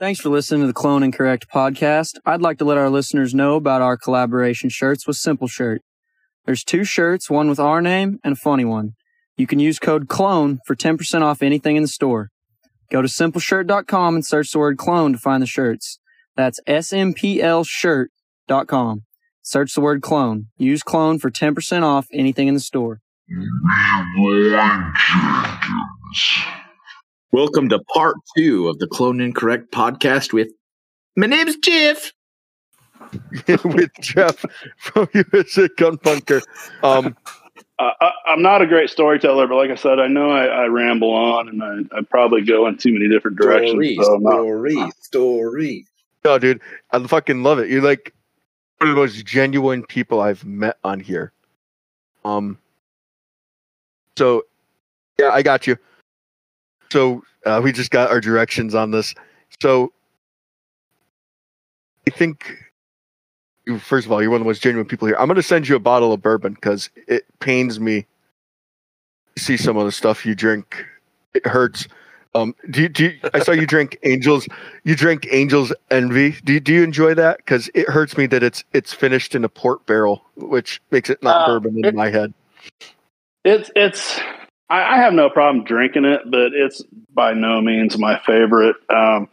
Thanks for listening to the Clone Incorrect podcast. I'd like to let our listeners know about our collaboration shirts with Simple Shirt. There's two shirts, one with our name and a funny one. You can use code CLONE for 10% off anything in the store. Go to simpleshirt.com and search the word clone to find the shirts. That's smplshirt.com. Search the word clone. Use clone for 10% off anything in the store. Welcome to part two of the Clone Incorrect podcast with my name's Jeff. with Jeff from USA Gun Bunker. Um, Uh, I, I'm not a great storyteller, but like I said, I know I, I ramble on and I, I probably go in too many different directions. Story, so I'm not- story, story. no, dude, I fucking love it. You're like one of the most genuine people I've met on here. Um, so yeah, I got you. So uh, we just got our directions on this. So I think, first of all, you're one of the most genuine people here. I'm going to send you a bottle of bourbon because it pains me to see some of the stuff you drink. It hurts. Um, do you, do you, I saw you drink Angels. You drink Angels Envy. Do you, do you enjoy that? Because it hurts me that it's it's finished in a port barrel, which makes it not Uh, bourbon in it- my head. It's it's I, I have no problem drinking it, but it's by no means my favorite. Um,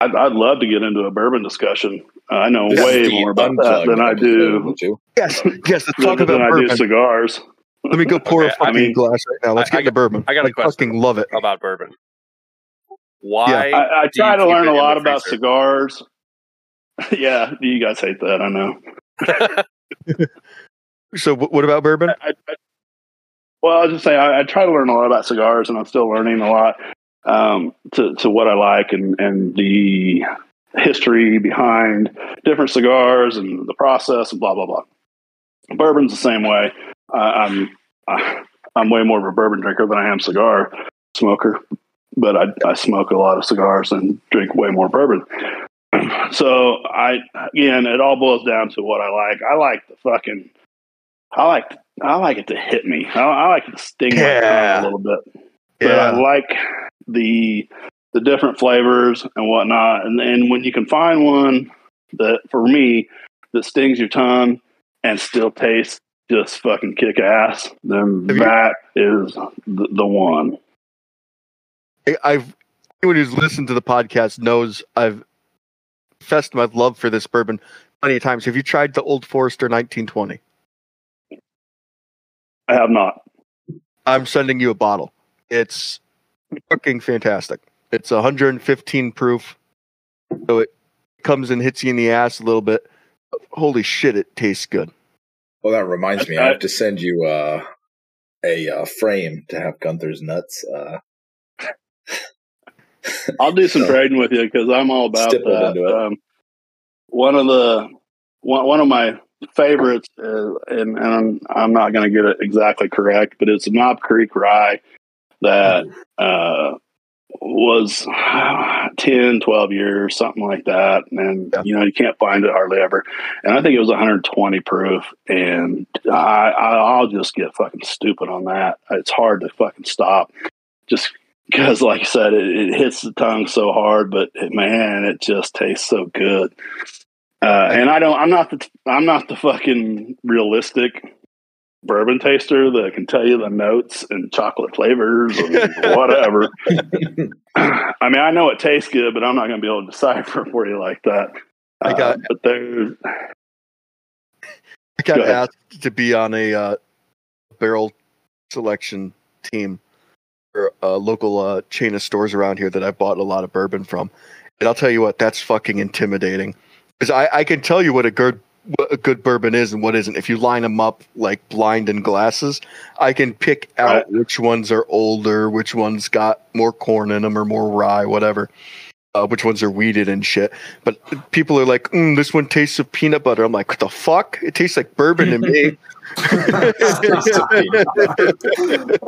I'd, I'd love to get into a bourbon discussion. Uh, I know This way more about that than I do. Yes, yes. Let's talk about I do bourbon. cigars. Let me go pour Okay, a I fucking mean- glass right now. Let's I- get I into bourbon. I got a I question. fucking love it. about bourbon. Why? I, I try to learn a lot about freezer? cigars. yeah, you guys hate that. I know. So, what about bourbon? Well, I was just say I, I try to learn a lot about cigars, and I'm still learning a lot um, to to what I like and and the history behind different cigars and the process and blah blah blah. Bourbon's the same way. Uh, I'm I, I'm way more of a bourbon drinker than I am cigar smoker, but I I smoke a lot of cigars and drink way more bourbon. So I again, it all boils down to what I like. I like the fucking I like I like it to hit me. I, I like it to sting my Yeah. tongue a little bit. But I like the the different flavors and whatnot. And and when you can find one that for me that stings your tongue and still tastes just fucking kick ass, then Have you- that is the, the one. I- I've anyone who's listened to the podcast knows I've fessed my love for this bourbon plenty of times. Have you tried the Old Forester 1920? I have not. I'm sending you a bottle. It's fucking fantastic. It's 115 proof, so it comes and hits you in the ass a little bit. Holy shit, it tastes good. Well, that reminds me. I I- have to send you uh, a uh, frame to have Gunther's nuts. Uh, I'll do some So- trading with you because I'm all about that. into it. Um, one of the one, one of my favorites, is, and, and I'm, I'm not going to get it exactly correct, but it's a Knob Creek rye that uh, was 10, 12 years, something like that. And, Yeah. you know, you can't find it hardly ever. And I think it was 120 proof. And I, I, I'll just get fucking stupid on that. It's hard to fucking stop. Just because, like I said, it, it hits the tongue so hard, but man, it just tastes so good. Uh, and I don't. I'm not the. I'm not the fucking realistic bourbon taster that can tell you the notes and chocolate flavors and whatever. I mean, I know it tastes good, but I'm not going to be able to decipher for you like that. I got- Uh, but there. I got Go asked to be on a uh, barrel selection team for a local uh, chain of stores around here that I bought a lot of bourbon from. And I'll tell you what, that's fucking intimidating. Because I, I can tell you what a good what a good bourbon is and what isn't. If you line them up like blind in glasses, I can pick out Right. which ones are older, which ones got more corn in them or more rye, whatever. Uh, which ones are weeded and shit. But people are like, mm, this one tastes of peanut butter. I'm like, what the fuck? It tastes like bourbon to me.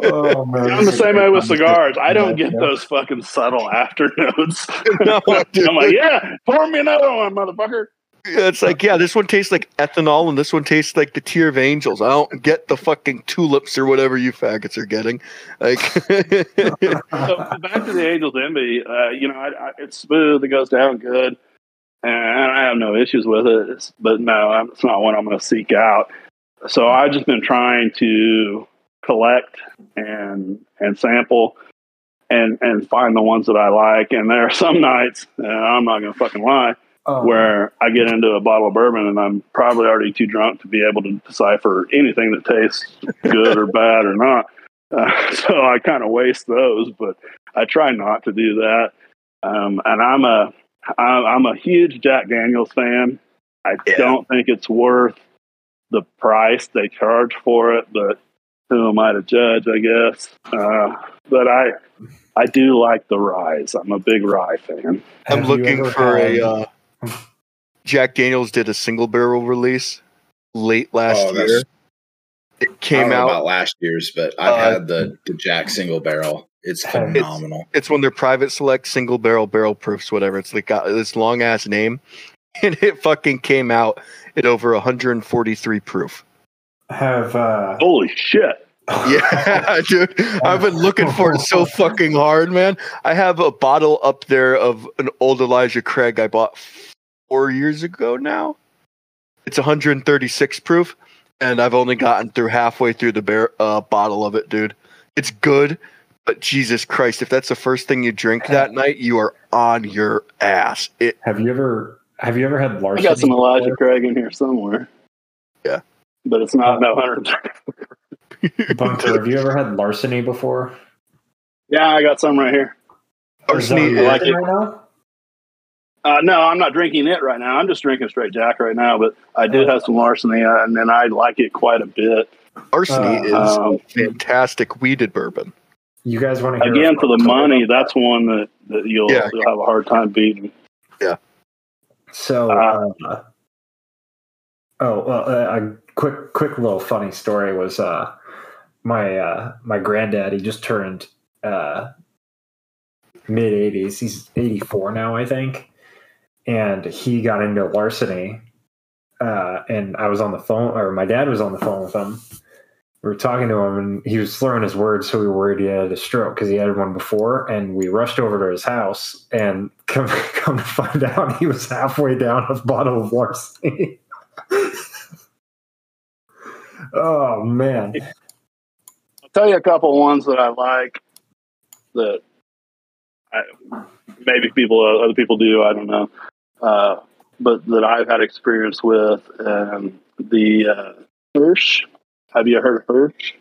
Oh man, I'm the same way with cigars. I don't get those fucking subtle after notes. No. I'm like, yeah, pour me another one, motherfucker. It's like, yeah, this one tastes like ethanol, and this one tastes like the tear of angels. I don't get the fucking tulips or whatever you faggots are getting. Like, so back to the Angels Envy. Uh, you know, I, I, it's smooth. It goes down good, and I have no issues with it. It's, but no, it's not one I'm going to seek out. So I've just been trying to collect and and sample and and find the ones that I like. And there are some nights, and I'm not going to fucking lie, Oh, where I get into a bottle of bourbon and I'm probably already too drunk to be able to decipher anything that tastes good or bad or not. Uh, so I kind of waste those, but I try not to do that. Um, and I'm a I- I'm a huge Jack Daniels fan. I Yeah. don't think it's worth the price they charge for it, but who am I to judge? I guess. Uh, but I I do like the ryes. I'm a big Rye fan. I'm have looking for had- a. Uh, Jack Daniels did a single barrel release late last Oh, year. It I don't came know out. about last year's, but I've Uh, had the, the Jack single barrel. It's It's- phenomenal. It's when they're private select single barrel barrel proofs, whatever. It's like got this long ass name, and it fucking came out at over 143 proof. have uh, Holy shit! Yeah, dude. I've been looking for it so fucking hard, man. I have a bottle up there of an old Elijah Craig I bought four years ago now. It's 136 proof, and I've only gotten through halfway through the bear, uh, bottle of it, dude. It's good, but Jesus Christ, if that's the first thing you drink that night, you are on your ass. It have you ever have you ever had I larceny? got some Elijah before? Craig in here somewhere. Yeah. But it's not no 130. Bunker, have you ever had larceny before? Yeah, I got some right here. Is that Arseny what you're like it. right now? Uh, no, I'm not drinking it right now. I'm just drinking straight Jack right now. But I did have some larceny, uh, and then I like it quite a bit. Larceny Uh, is Um, fantastic weeded bourbon. You guys want to hear again, for the fun money, that's one that, that you'll, Yeah. you'll have a hard time beating. Yeah. So, Uh, uh, oh, well, uh, a quick, quick little funny story was uh, my uh, my granddad. He just turned uh, mid eighties. He's eighty four now, I think, and he got into larceny. Uh, and I was on the phone, or my dad was on the phone with him. We were talking to him, and he was slurring his words, so we worried he had a stroke because he had one before. And we rushed over to his house, and come come to find out, he was halfway down a bottle of larceny. oh man! I'll tell you a couple ones that I like that I, maybe people other people do. I don't know, uh, but that I've had experience with. Um, the uh, Hirsch. Have you heard of Hirsch?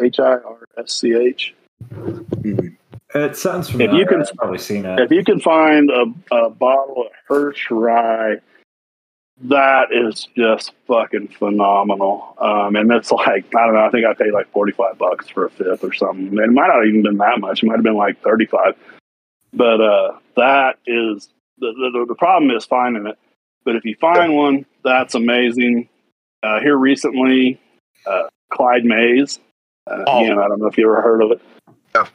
H I R S C H. Mhm. It sounds familiar. you can- I've probably seen it. If you can find a, a bottle of Hirsch Rye, that is just fucking phenomenal. Um, and it's like I don't know. I think I paid like forty five bucks for a fifth or something. It might not even been that much. It might have been like thirty five. But uh, that is the, the the problem is finding it. But if you find one, that's amazing. Uh, here recently, uh, Clyde Mays. Uh, Oh. Again, I don't know if you ever heard of it. Yeah.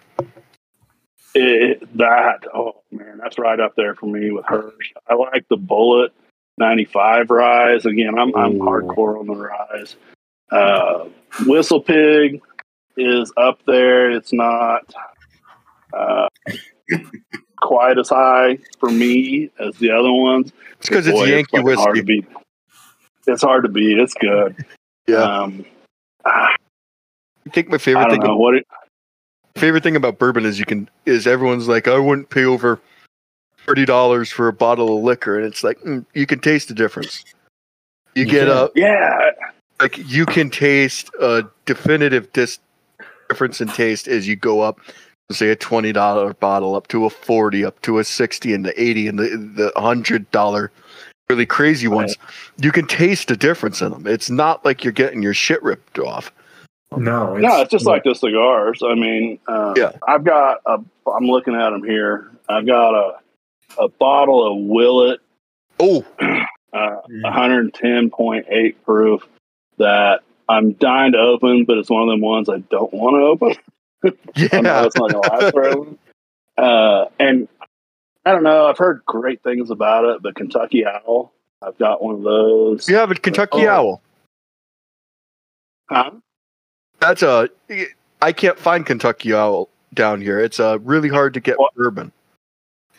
It, that oh man, that's right up there for me with Hirsch. I like the Bulleit ninety five ryes. Again, I'm I'm Ooh. hardcore on the ryes. Uh, Whistle Pig is up there. It's not uh, quite as high for me as the other ones. It's because it's Boy, Yankee fucking hard to whiskey. beat. It's hard to beat. It's good. Yeah. Um, I think my favorite don't thing know what. It, favorite thing about bourbon is you can is everyone's like I wouldn't pay over thirty dollars for a bottle of liquor, and it's like mm, you can taste the difference. You You get can. a yeah, like you can taste a definitive dis- difference in taste as you go up. Say a twenty dollar bottle up to a forty, up to a sixty, and the eighty, and the the hundred dollar really crazy ones. You can taste the difference in them. It's not like you're getting your shit ripped off. no, no, it's just like the cigars. I mean, uh, Yeah. I've got a. I'm looking at them here. I've got a a bottle of Willet, Oh, uh, 110.8 proof that I'm dying to open, but it's one of them ones I don't want to open. I know yeah. it's not gonna last forever. Uh, and I don't know. I've heard great things about it, but Kentucky Owl I've got one of those. You have a Kentucky Oh. Owl. Huh? That's a. I can't find Kentucky Owl down here. It's uh, really hard to get What? bourbon.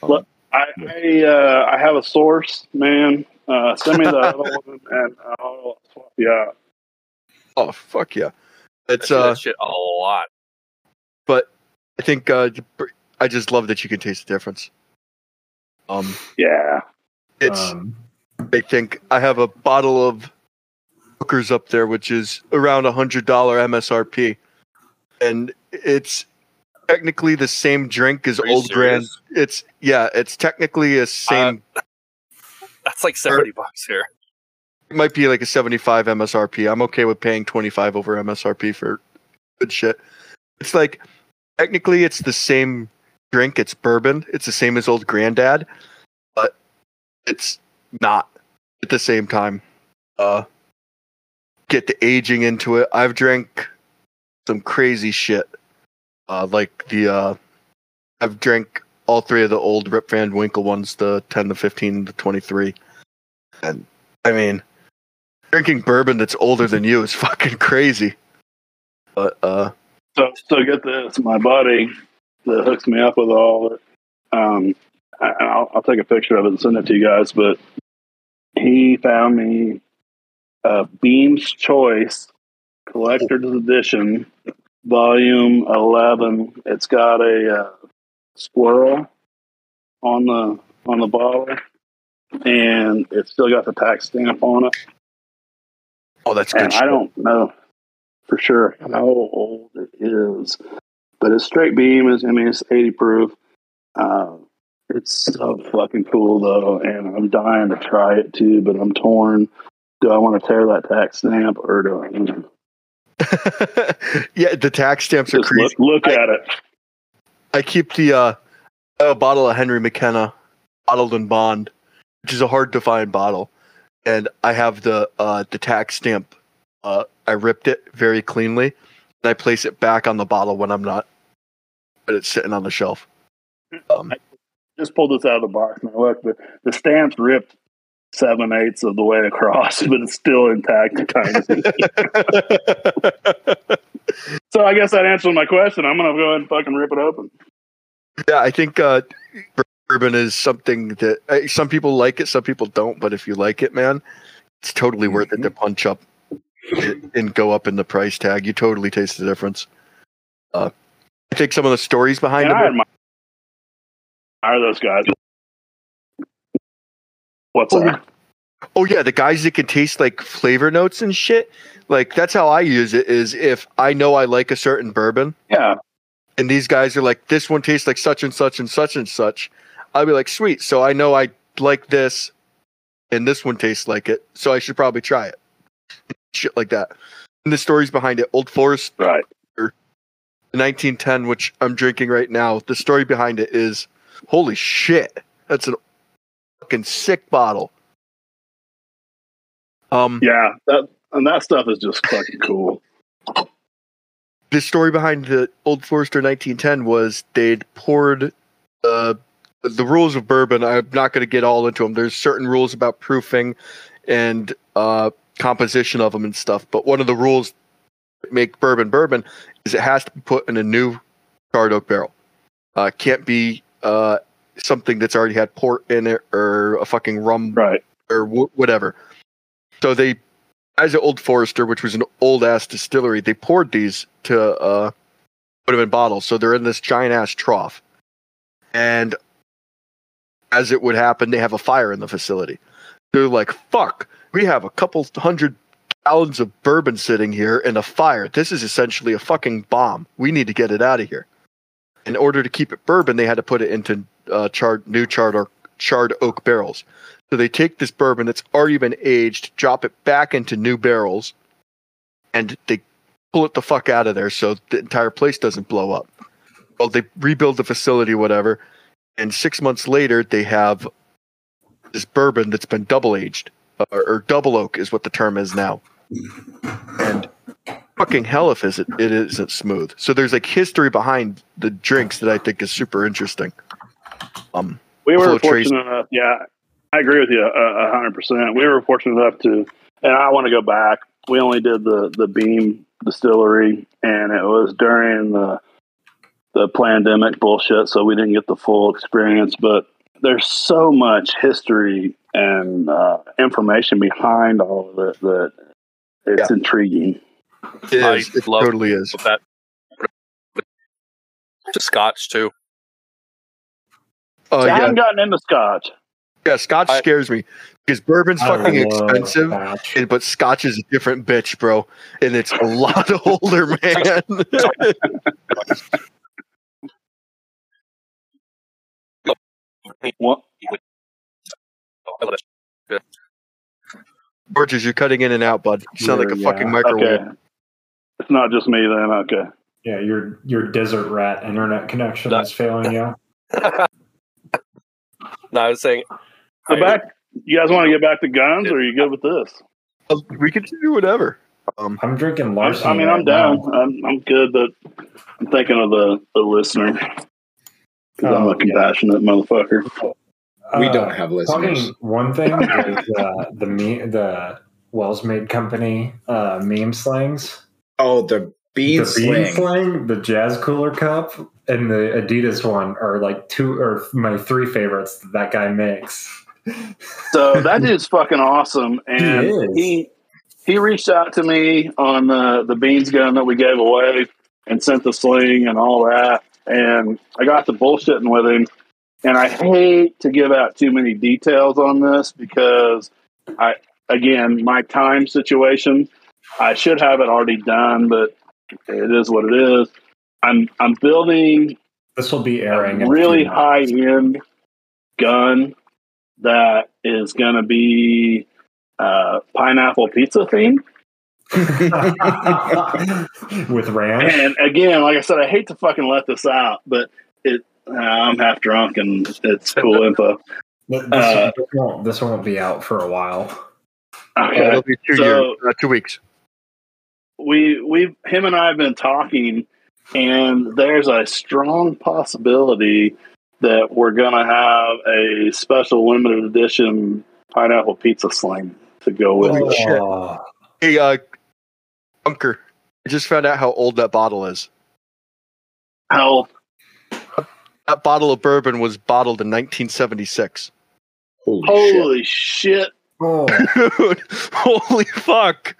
What? I I, uh, I have a source, man. Uh, send me the other one, and I'll swap you out. Oh fuck yeah! I It's see uh, that shit a lot. But I think uh, I just love that you can taste the difference. Um, Yeah. it's. Um, I think I have a bottle of Booker's up there, which is around a hundred dollar MSRP, and it's technically the same drink as Are Old Grand. It's yeah, it's technically a same. That's like seventy bucks here. it might be like a seventy five MSRP. I'm okay with paying twenty five over MSRP for good shit. It's like technically it's the same drink. It's bourbon. It's the same as Old Granddad, but it's not at the same time. Uh, get the aging into it. I've drank some crazy shit. Uh, like the uh, I've drank all three of the old Rip Van Winkle ones, the ten, the fifteen, the twenty three, and I mean, drinking bourbon that's older than you is fucking crazy. But uh, So so get this, my buddy that hooks me up with all of it. Um, I, I'll, I'll take a picture of it and send it to you guys. But he found me a Beam's Choice Collector's Edition, Volume Eleven. It's got a uh, squirrel on the on the bottle, and it's still got the tax stamp on it. oh, that's good. I don't know for sure how old it is, but a straight beam. Is I mean, it's 80 proof. Uh, it's so fucking cool though, and I'm dying to try it too. But I'm torn. Do I want to tear that tax stamp, or do I you know, yeah, the tax stamps are crazy. look, look at it? I keep the uh, a bottle of Henry McKenna, bottled in bond, which is a hard to find bottle, and I have the uh, the tax stamp. Uh, I ripped it very cleanly, and I place it back on the bottle when I'm not, but it's sitting on the shelf. Um, Just pulled this out of the box. Now look, the, the stamp's ripped seven eighths of the way across, but it's still intact. Kind of. so I guess that answers my question. I'm gonna go ahead and fucking rip it open. yeah, I think uh, bourbon is something that uh, some people like it, some people don't. But if you like it, man, it's totally worth it to punch up and- go up in the price tag. You totally taste the difference. Uh, I think some of the stories behind And it. I admire, those guys. What's Oh, that? Oh yeah, the guys that can taste like flavor notes and shit. Like that's how I use it. Is if I know I like a certain bourbon, Yeah, and these guys are like, this one tastes like such and such and such and such. I'll be like, sweet. So I know I like this, and this one tastes like it. So I should probably try it. Shit like that. And the stories behind it. Old Forest, right. 1910, which I'm drinking right now. The story behind it is, holy shit, that's an fucking sick bottle. Um, Yeah, that and that stuff is just fucking cool. the story behind the Old Forester 1910 was they'd poured uh, the rules of bourbon. I'm not going to get all into them. There's certain rules about proofing and uh, composition of them and stuff. But one of the rules that make bourbon bourbon is it has to be put in a new charred oak barrel. Uh, can't be uh, something that's already had port in it or a fucking rum Right. or wh- whatever. So they, as an Old Forester, which was an old ass distillery, they poured these to uh, put them in bottles. So they're in this giant ass trough, and as it would happen, they have a fire in the facility. They're like, "Fuck, we have a couple hundred gallons of bourbon sitting here in a fire. This is essentially a fucking bomb. We need to get it out of here." In order to keep it bourbon, they had to put it into uh, charred, new charred or charred oak barrels. So they take this bourbon that's already been aged, drop it back into new barrels, and they pull it the fuck out of there so the entire place doesn't blow up. Well, they rebuild the facility, whatever, and six months later they have this bourbon that's been double aged, uh, or double oak is what the term is now. And fucking hell if is it it isn't smooth. So there's like history behind the drinks that I think is super interesting. Um, We were of trace- fortunate enough. Yeah, I agree with you a a hundred percent. We were fortunate enough to, and I want to go back. We only did the the Beam Distillery, and it was during the the pandemic bullshit, so we didn't get the full experience. But there's so much history and uh, information behind all of it that it's intriguing. It I. It love- totally is. With that, to Scotch too. Oh I yeah, haven't gotten into Scotch. yeah. Scotch I- scares me because bourbon's I fucking expensive. Scotch. and- but Scotch is a different bitch, bro, and it's a lot older, man. What? Borges, you're cutting in and out, bud. You sound like a Yeah, fucking microwave. Okay, it's not just me then. Okay. Yeah, your your desert rat internet connection No. is failing you. No, I was saying. So I- back, you guys want to get back to guns, or are you good with this? Uh, We can do whatever. Um, I'm drinking I, Larson. I mean, I'm down. I'm, I'm good, but I'm thinking of the, the listener because I'm Oh, a yeah. compassionate motherfucker. We Uh, don't have listeners. Talking one thing is uh, the me the Wells Made Company uh, meme slangs. Oh, the bean the bean sling. slang, the jazz cooler cup, and the Adidas one are like two or my three favorites that, that guy makes. So that dude's fucking awesome, and He he he reached out to me on the the beans gun that we gave away and sent the sling and all that, and I got to bullshitting with him. And I hate to give out too many details on this because I again my time situation. I should have it already done, but it is what it is. I'm I'm building This will be airing. really high end gun that is going to be uh, pineapple pizza theme. with ranch. And again, like I said, I hate to fucking let this out, but it I'm half drunk and it's cool info. This, uh, this won't, this won't be out for a while. Okay. it'll be two So- years, uh, two weeks. we we him and I have been talking, and there's a strong possibility that we're gonna have a special limited edition pineapple pizza sling to go with Holy it. shit. Oh, Hey, uh, Bunker, I just found out how old that bottle is. How That bottle of bourbon was bottled in 1976. Holy, shit. holy shit! oh. Dude, holy fuck.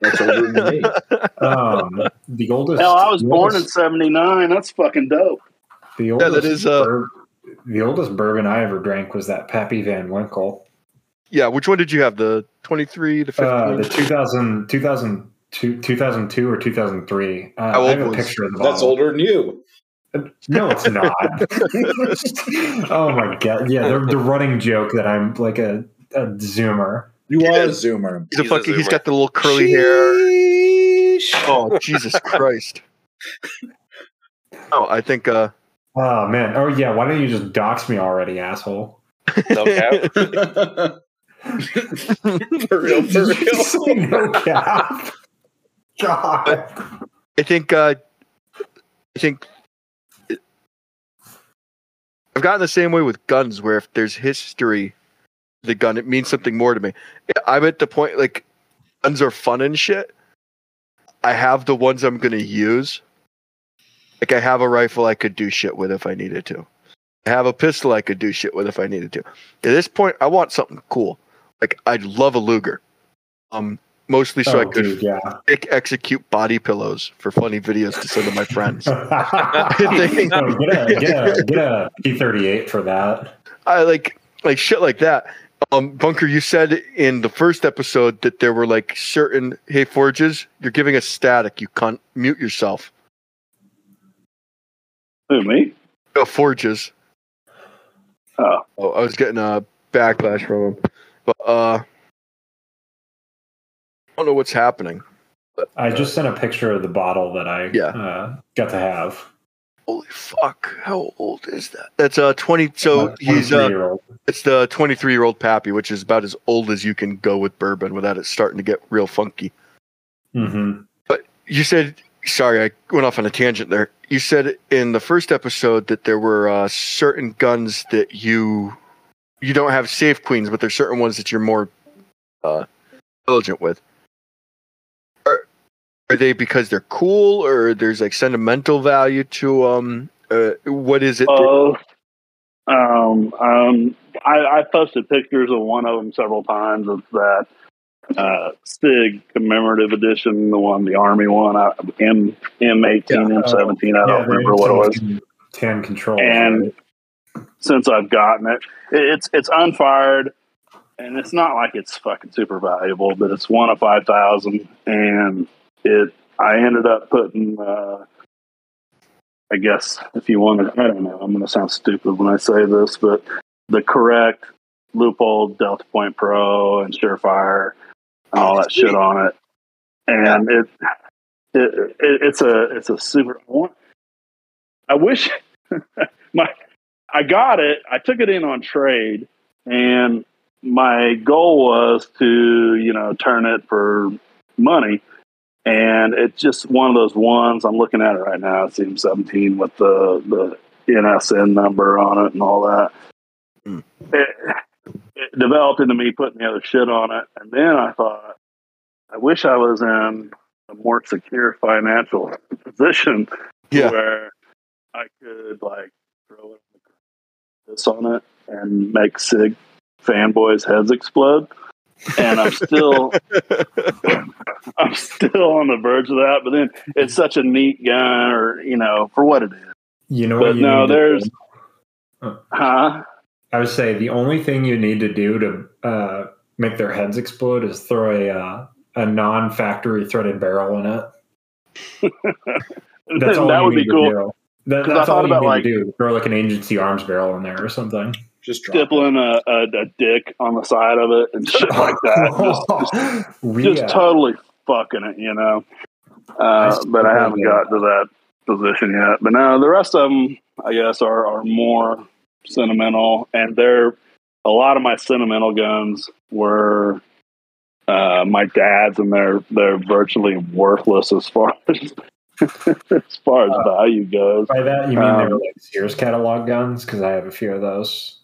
That's older than me. Um, the oldest. Hell, I was the born in '79. That's fucking dope. The Yeah, oldest that is, uh, bur- the oldest bourbon I ever drank was that Pappy Van Winkle. Yeah, which one did you have? The 23, the 15? Uh, the 2000, 2002, 2002 or 2003. Uh, How I have a was- picture of the bottle. That's older than you. No, it's not. oh my god! Yeah, the, the running joke that I'm like a, a zoomer. You Yeah. are a zoomer. he's a He's a fucking, he's zoomer. got the little curly hair. Oh, Jesus Christ. Oh, I think, uh, Oh man! Oh yeah! Why don't you just dox me already, asshole? No cap. for real, for Did you say real. no cap. God. I think uh I think I've gotten the same way with guns where if there's history the gun it means something more to me. I'm at the point like guns are fun and shit. I have the ones I'm to use. Like I have a rifle I could do shit with if I needed to. I have a pistol I could do shit with if I needed to. At this point I want something cool. Like I'd love a Luger. Um mostly so oh, I could dude, yeah. fake execute body pillows for funny videos to send to my friends. Oh, get a get a get a P thirty eight for that. I like like shit like that. Um, Bunker, you said in the first episode that there were like certain hey forges, you're giving us static. You can't mute yourself. Who me? Uh, forges. Oh, Oh, I was getting a backlash from him, but uh, I don't know what's happening. I just sent a picture of the bottle that I Yeah. uh, got to have. Holy fuck! How old is that? That's uh twenty. So he's uh It's the 23 year old Pappy, which is about as old as you can go with bourbon without it starting to get real funky. Mhm. But you said, sorry, I went off on a tangent there. You said in the first episode that there were uh, certain guns that you you don't have safe queens, but there's certain ones that you're more uh, diligent with. Are, are they because they're cool, or there's like sentimental value to them? Uh, what is it? that- Um, um, I, I posted pictures of one of them several times of that uh, Sig commemorative edition, the one, the Army one, I, M M eighteen, M seventeen. I don't remember what it was. Tan control. And since I've gotten it, it, it's it's unfired, and it's not like it's fucking super valuable, but it's one of five thousand, and it. I ended up putting. Uh, I guess if you wanted, I don't know. I'm going to sound stupid when I say this, but the correct Leupold Delta Point Pro and Surefire and all that shit on it, and it, it, it it's a it's a super. I wish my I got it. I took it in on trade, and my goal was to you know turn it for money. And it's just one of those ones. I'm looking at it right now. It's even 17 with the the NSN number on it and all that. Hmm. It, it developed into me putting the other shit on it, and then I thought, I wish I was in a more secure financial position Yeah. where I could like throw this on it and make Sig fanboys' heads explode. And I'm still I'm still on the verge of that, but then it's such a neat gun or you know, for what it is. you know But what you no, need to there's do? huh? I would say the only thing you need to do to uh, make their heads explode is throw a uh, a non-factory threaded barrel in it. That's all that you would need be cool. do. That, 'Cause I that's thought all you about, need like- to do. Throw like an agency arms barrel in there or something. Just drop. Stippling a, a, a dick on the side of it and shit like that. Just, just we, just uh, totally fucking it, you know. Uh, but I haven't got to that position yet. But now the rest of them, I guess, are are more sentimental, and they're a lot of my sentimental guns were uh, my dad's, and they're they're virtually worthless as far as as far as Uh, value goes. by that you mean um, they're like Sears catalog guns? Because I have a few of those.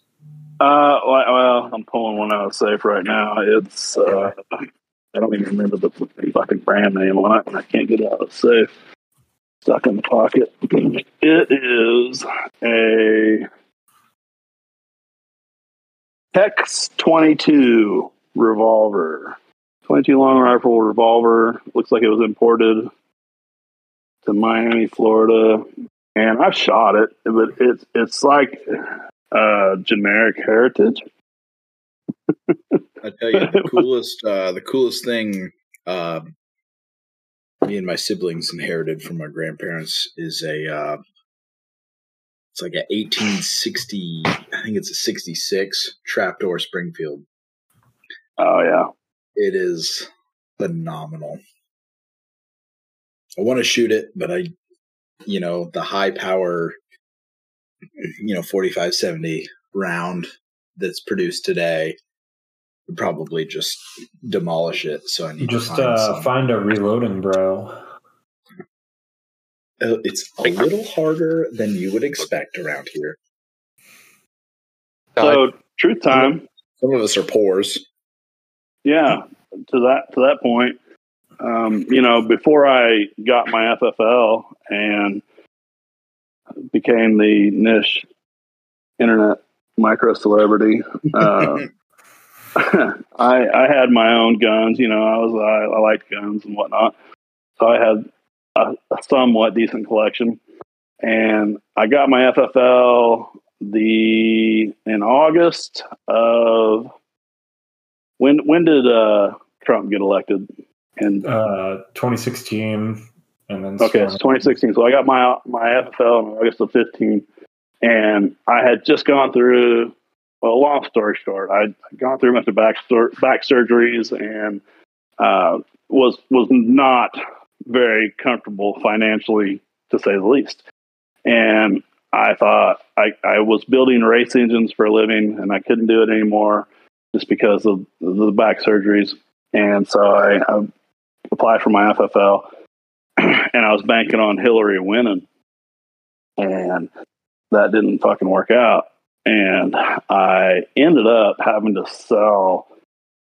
Uh, well, well, I'm pulling one out of safe right now. It's uh, I don't even remember the fucking brand name on it, and I can't get it out of the safe. Stuck in the pocket. It is a Hex 22 revolver, 22 long rifle revolver. Looks like it was imported to Miami, Florida, and I've shot it, but it's it's like uh, generic heritage. I tell you, the coolest, uh, the coolest thing uh, me and my siblings inherited from my grandparents is a. Uh, it's like a 1860. I think it's a 66 trapdoor Springfield. Oh yeah, It is phenomenal. I want to shoot it, but I, you know, the high power, you know, 4570 round that's produced today probably just demolish it. So I need Just to find uh, find a reloading bro. Uh, it's a little harder than you would expect around here. So truth time, Some of us are pores. yeah. To that to that point, um, you know, before I got my FFL and became the niche internet micro celebrity, uh, I I had my own guns. You know, I was I, I liked guns and whatnot, so I had a, a somewhat decent collection. And I got my FFL the in August of when when did uh, Trump get elected? And Uh, 2016, and then Okay, it's 2016. So I got my my FFL in August of 15, and I had just gone through. Well, long story short, I'd gone through a bunch of back sur- back surgeries and uh, was was not very comfortable financially, to say the least. And I thought I, I was building race engines for a living, and I couldn't do it anymore just because of the back surgeries. And so I, I applied for my FFL and I was banking on Hillary winning, and that didn't fucking work out. And I ended up having to sell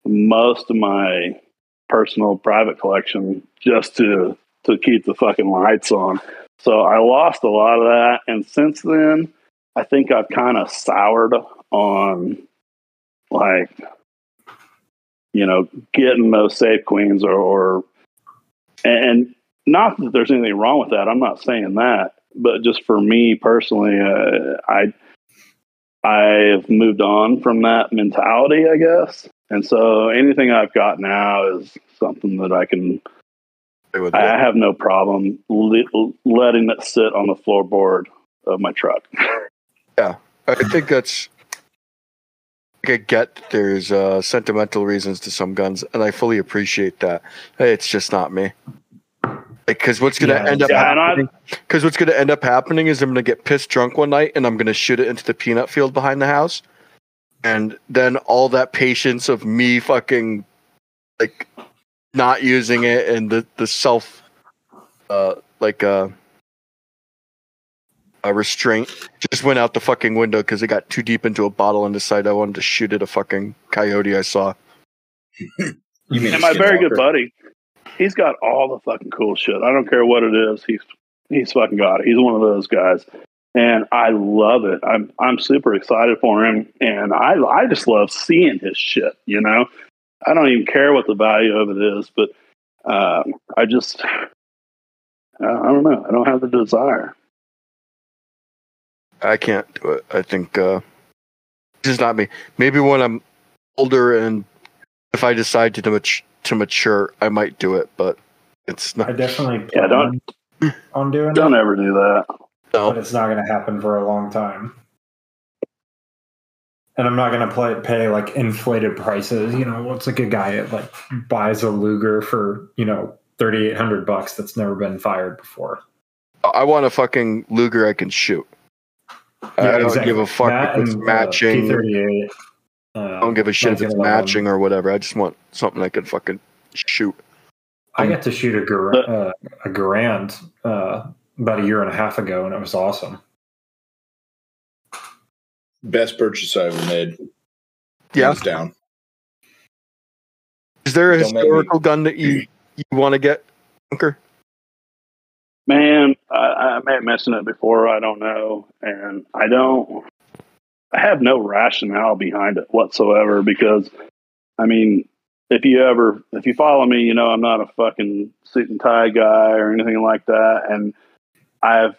most of my personal private collection just to to keep the fucking lights on. So I lost a lot of that, and since then, I think I've kind of soured on like you know getting those safe queens or, or and not that there's anything wrong with that. I'm not saying that, but just for me personally, uh, I I've moved on from that mentality, I guess. And so anything I've got now is something that I can. I have no problem le- letting it sit on the floorboard of my truck. Yeah, I think that's. I get there's uh, sentimental reasons to some guns, and I fully appreciate that. It's just not me. Because what's gonna Yeah, end up yeah, happening? Because what's gonna end up happening is I'm gonna get pissed drunk one night, and I'm gonna shoot it into the peanut field behind the house, and then all that patience of me fucking like not using it and the the self uh like uh a restraint just went out the fucking window because it got too deep into a bottle and decided I wanted to shoot at a fucking coyote I saw. You mean and my very good buddy, he's got all the fucking cool shit. I don't care what it is. He's he's fucking got it. He's one of those guys, and I love it. I'm I'm super excited for him, and I I just love seeing his shit. You know, I don't even care what the value of it is, but um, I just I don't know. I don't have the desire. I can't do it. I think uh it's just not me. Maybe when I'm older and if I decide to mat- to mature, I might do it, but it's not. I not. definitely Yeah, plan don't- on doing Don't it, ever do that. but it's not going to happen for a long time. And I'm not going to play pay like inflated prices. You know, what's like a guy that like buys a Luger for you know thirty eight hundred bucks that's never been fired before. I want a fucking Luger I can shoot. I don't exactly. give a fuck That if it's matching. P38. Uh, I don't give a shit if it's 1911. matching or whatever. I just want something I can fucking shoot. I got to shoot a gar- uh, a Garand uh, about a year and a half ago, and it was awesome. Best purchase I ever made. Yeah. Hands down. Is there a Don't make me- historical gun that you you want to get, Bunker? Man, I, I may have mentioned it before. I don't know, and I don't. I have no rationale behind it whatsoever because, I mean, if you ever if you follow me, you know I'm not a fucking suit and tie guy or anything like that, and I've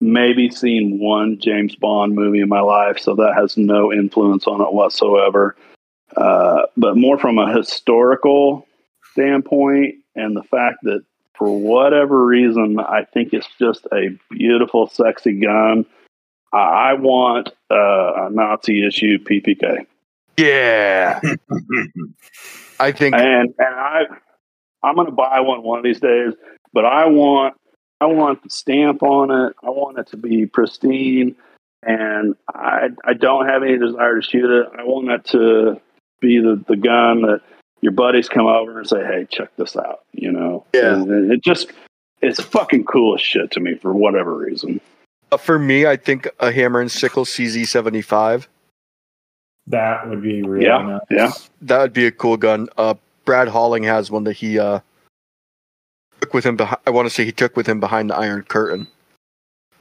maybe seen one James Bond movie in my life, so that has no influence on it whatsoever. Uh, but more from a historical standpoint, and the fact that for whatever reason, I think it's just a beautiful, sexy gun. I, I want uh, a Nazi issue PPK, Yeah, I think and and I I'm going to buy one one of these days. But I want I want the stamp on it. I want it to be pristine, and I I don't have any desire to shoot it. I want it to be the the gun that your buddies come over and say, "Hey, check this out," you know. Yeah. And it just it's fucking cool as shit to me for whatever reason. Uh, for me, I think a hammer and sickle CZ seventy five. That would be really Yeah, nice. yeah. That would be a cool gun. Uh, Brad Halling has one that he uh, took with him. Behi- I want to say he took with him behind the Iron Curtain.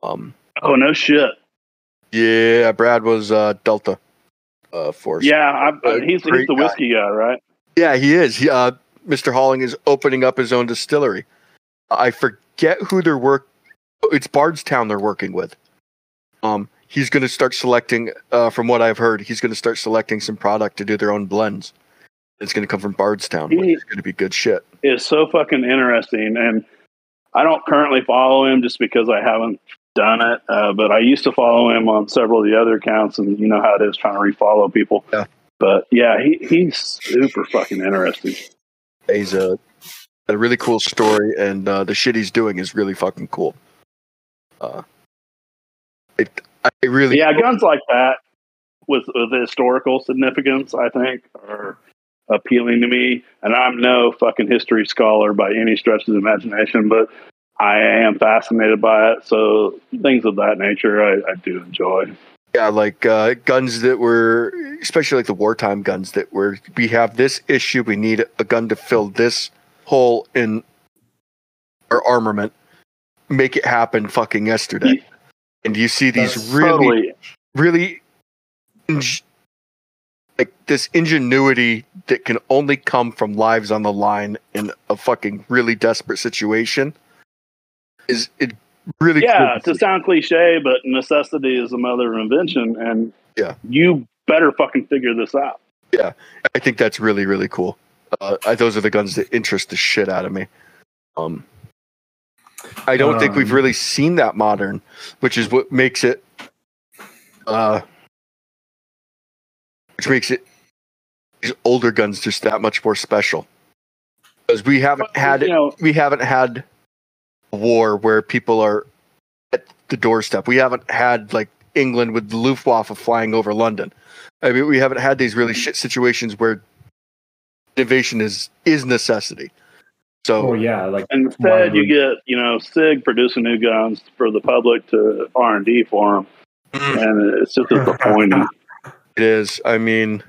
Um, Oh no shit. yeah, Brad was uh, Delta uh, Force. Yeah, I, Uh, he's he's the whiskey guy, right? yeah, he is. He, uh, Mr. Halling is opening up his own distillery. I forget who they're work. It's Bardstown they're working with. Um, he's going to start selecting. Uh, from what I've heard, he's going to start selecting some product to do their own blends. It's going to come from Bardstown. He- is going to be good shit. It's so fucking interesting, and I don't currently follow him just because I haven't done it. Uh, but I used to follow him on several of the other accounts, and you know how it is trying to refollow people. Yeah. But yeah, he he's super fucking interesting. He's a, a really cool story, and uh, the shit he's doing is really fucking cool. Uh, it, I really Yeah, guns like that with with historical significance, I think, are appealing to me. And I'm no fucking history scholar by any stretch of the imagination, but I am fascinated by it. So things of that nature, I, I do enjoy. Yeah, like uh, guns that were, especially like the wartime guns that were. We have this issue. We need a gun to fill this hole in our armament. Make it happen, fucking yesterday. And you see these That's really, Totally. really, like this ingenuity that can only come from lives on the line in a fucking really desperate situation. Is it really? Yeah, cool to sound cliche, but necessity is the mother of invention, and Yeah. you better fucking figure this out. Yeah i think that's really really cool. Uh, I, those are the guns that interest the shit out of me. Um, I don't think we've Um, really seen that modern, which is what makes it, uh, which makes it these older guns just that much more special. Because we haven't had you it, know, we haven't had a war where people are at the doorstep. We haven't had like England with the Luftwaffe flying over London. I mean, we haven't had these really shit situations where innovation is is necessity. So Oh yeah, like instead you get you know Sig producing new guns for the public to R and D for them, Mm. and it's just disappointing. it is. I mean,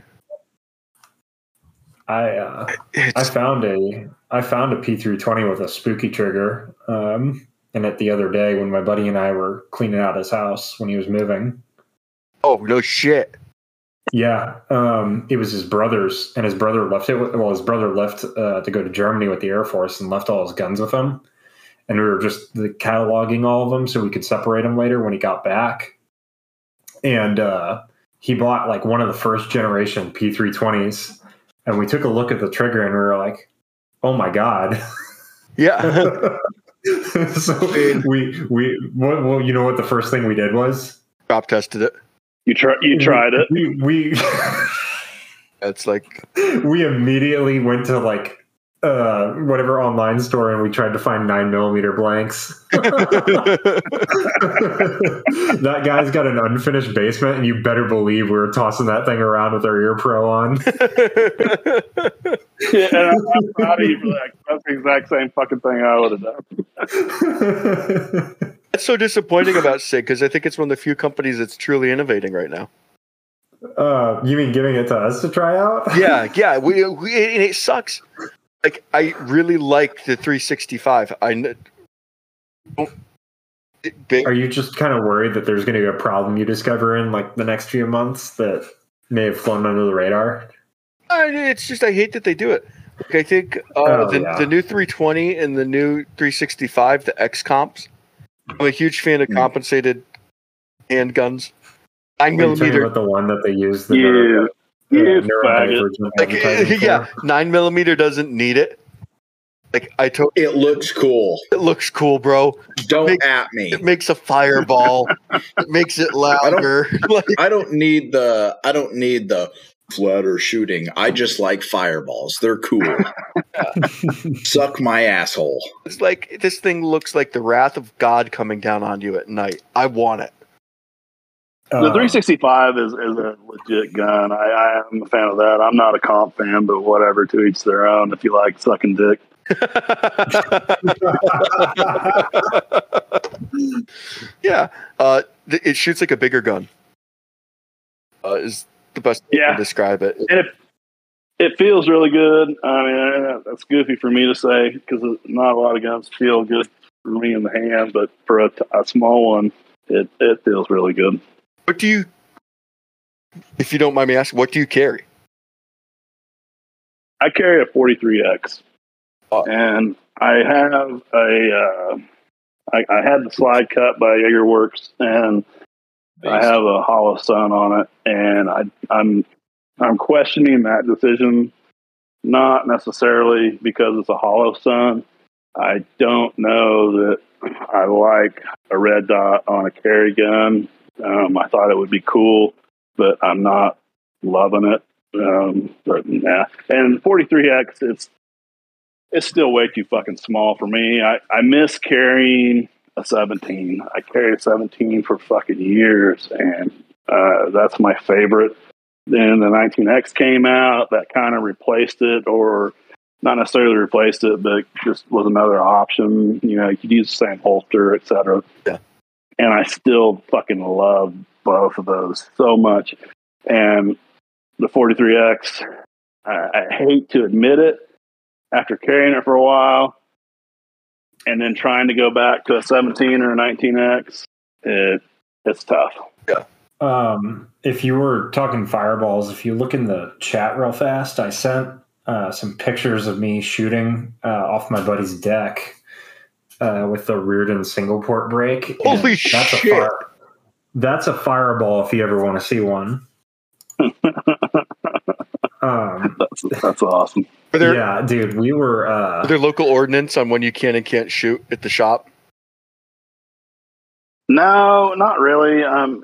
I uh, I found a I found a P three twenty with a spooky trigger. Um, and it the other day when my buddy and I were cleaning out his house when he was moving. oh no shit. Yeah, um, it was his brother's, and his brother left it. With, well, his brother left uh, to go to Germany with the Air Force and left all his guns with him. And we were just the, cataloging all of them so we could separate them later when he got back. And uh, he bought like one of the first generation P320s, and we took a look at the trigger and we were like, "Oh my god!" Yeah, so we we well, well, you know what the first thing we did was drop tested it. You try, you tried it. We we It's like we immediately went to like uh whatever online store and we tried to find nine millimeter blanks. that guy's got an unfinished basement, and you better believe we were tossing that thing around with our ear pro on. Yeah, and I'm, I'm proud of you for that. That's the exact same fucking thing I would have done. That's so disappointing about SIG because I think it's one of the few companies that's truly innovating right now. uh, you mean giving it to us to try out? Yeah, yeah, we, we and it sucks. Like I really like the 365. I big, Are you just kind of worried that there's going to be a problem you discover in like the next few months that may have flown under the radar? I- it's just I hate that they do it. Like I think uh, Oh, the, yeah. the new 320 and the new 365, the X comps. I'm a huge fan of Hmm. compensated handguns. Nine Are you talking millimeter, about the one that they use the You, neuro- you uh, faggot. neurodivergent like yeah, nine millimeter doesn't need it. Like I told, It looks cool. it looks cool, bro. Don't Make- at me. It makes a fireball. it makes it louder. like, I don't need the I don't need the flutter shooting. I just like fireballs. They're cool. Suck my asshole. it's like this thing looks like the wrath of God coming down on you at night. I want it. The Uh, 365 is, is a legit gun. I, I am a fan of that. I'm not a comp fan, but whatever, to each their own. If you like sucking dick, yeah, uh, th- it shoots like a bigger gun. Uh, is the best Yeah. to describe it. and it it feels really good. I mean, that's goofy for me to say because not a lot of guns feel good for me in the hand, but for a, t- a small one, it it feels really good. What do you, if you don't mind me asking, what do you carry? I carry a 43X, Oh. and I have a. Uh, I, I had the slide cut by Jaeger Works, and I have a Holosun on it, and I, I'm I'm questioning that decision, not necessarily because it's a Holosun. I don't know that I like a red dot on a carry gun. Um, I thought it would be cool, but I'm not loving it. Um, but nah. And 43x, it's it's still way too fucking small for me. I, I miss carrying a 17. I carried a 17 for fucking years, and uh, that's my favorite. Then the 19X came out, that kind of replaced it, or not necessarily replaced it, but just was another option. You know, you could use the same holster, etc. Yeah. And I still fucking love both of those so much. And the 43X, I, I hate to admit it, after carrying it for a while and then trying to go back to a 17 or a 19X, it, it's tough. Um, if you were talking fireballs, if you look in the chat real fast, I sent uh, some pictures of me shooting uh, off my buddy's deck uh, with the Rearden single port brake. Holy that's A shit. fire, that's a fireball if you ever want to see one. um, That's, that's awesome. Are there yeah, dude, we were. Uh, are there local ordinance on when you can and can't shoot at the shop? No, not really. Um,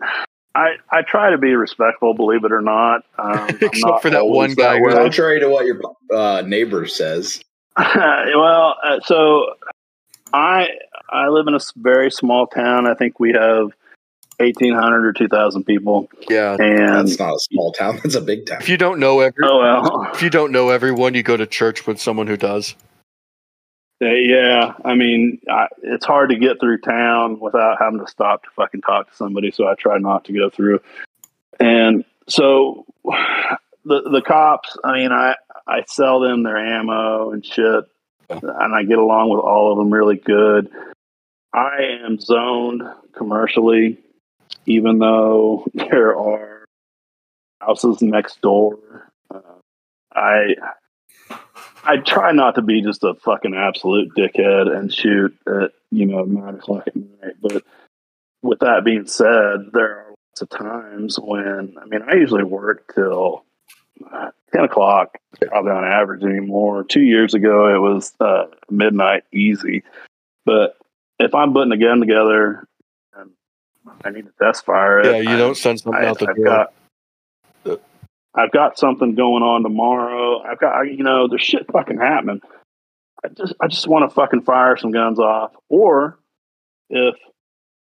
I, I try to be respectful, believe it or not. Um, Except not for that one guy that. Contrary to what your uh, neighbor says. well, uh, so I I live in a very small town. I think we have eighteen hundred or two thousand people, Yeah. and That's not a small town. That's a big town. If you don't know every, oh well, if you don't know everyone, you go to church with someone who does. Uh, yeah. I mean, I, it's hard to get through town without having to stop to fucking talk to somebody. So I try not to go through. And so the the cops. I mean, I I sell them their ammo and shit, and I get along with all of them really good. I am zoned commercially, even though there are houses next door. Uh, I I try not to be just a fucking absolute dickhead and shoot at you know nine o'clock at night. But with that being said, there are lots of times when I mean I usually work till uh, ten o'clock, probably on average anymore. Two years ago, it was uh, midnight easy. But if I'm putting a gun together I need to test fire it, Yeah, you I- don't send something I, out the have door. got I've got something going on tomorrow. I've got you know, there's shit fucking happening. I just I just want to fucking fire some guns off. Or if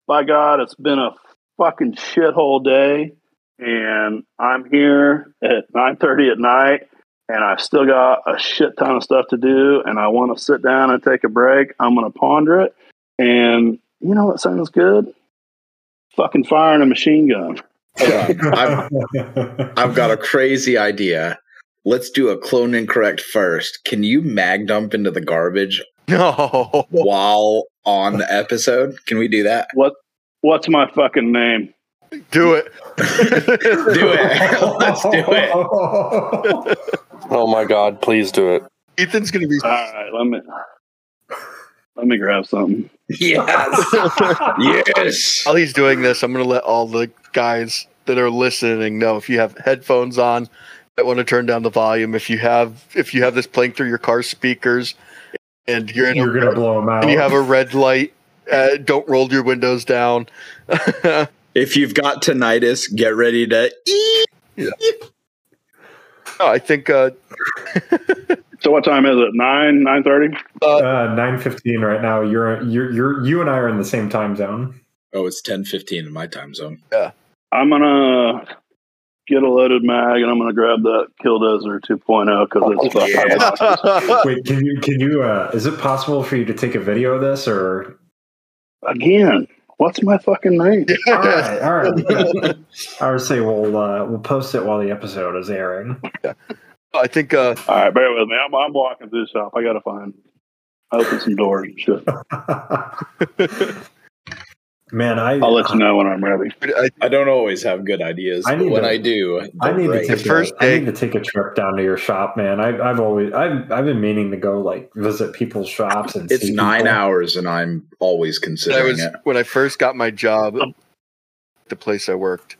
by God it's been a fucking shithole day and I'm here at nine thirty at night and I've still got a shit ton of stuff to do and I want to sit down and take a break, I'm gonna ponder it. And you know what sounds good? Fucking firing a machine gun. I've, I've got a crazy idea. Let's do a clone incorrect first. Can you mag dump into the garbage No. while on the episode? Can we do that? What what's my fucking name? Do it. Do it. Let's do it. Oh my god, please do it. Ethan's gonna be. All right, let me let me grab something. Yes. yes. While he's doing this, I'm gonna let all the guys that are listening know if you have headphones on, I want to turn down the volume. If you have if you have this playing through your car speakers, and you're in You're gonna blow them out. and you have a red light, uh, don't roll your windows down. If you've got tinnitus, get ready to eat. No, I think uh, So what time is it? Nine nine thirty. uh, nine fifteen right now. You're you're you're you and I are in the same time zone. Oh, it's ten fifteen in my time zone. Yeah, I'm gonna get a loaded mag and I'm gonna grab that Killdozer 2.0 because it's fucking Yeah. Wait, can you can you? Uh, is it possible for you to take a video of this or? again. What's my fucking name? All right, all right. I would say we'll uh, we'll post it while the episode is airing. I think uh, All right, bear with me. I'm, I'm walking through the shop. I gotta find I open some doors and shit. Man, I I'll let you know when I'm ready. I, I don't always have good ideas, I but need when to- I do, I they're need to take first a, I day- need to take a trip down to your shop, man. I, I've always I've I've been meaning to go like visit people's shops and It's see nine people. hours, and I'm always I considering was it. when I first got my job, the place I worked,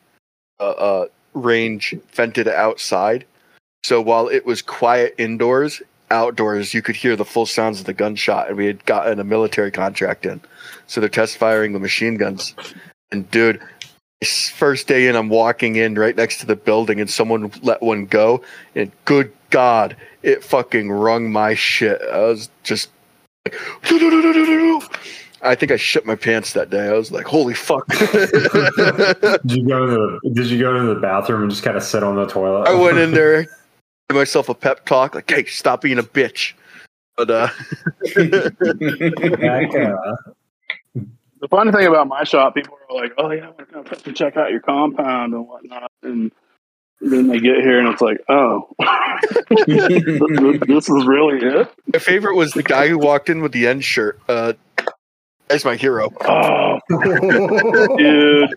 uh, uh, range vented outside. So while it was quiet indoors, outdoors you could hear the full sounds of the gunshot, and we had gotten a military contract in, so they're test firing the machine guns. And dude, first day in, I'm walking in right next to the building, and someone let one go, and good God, it fucking rung my shit. I was just like, I think I shit my pants that day. I was like, holy fuck. Did you go to the Did you go to the bathroom and just kind of sit on the toilet? I went in there, gave myself a pep talk, like, hey, stop being a bitch. But uh, the funny thing about my shop, people are like, "Oh yeah, we're gonna to check out your compound and whatnot," and then they get here and it's like, "Oh, this, this is really it." My favorite was the guy who walked in with the end shirt. Uh, that's my hero. Oh, dude,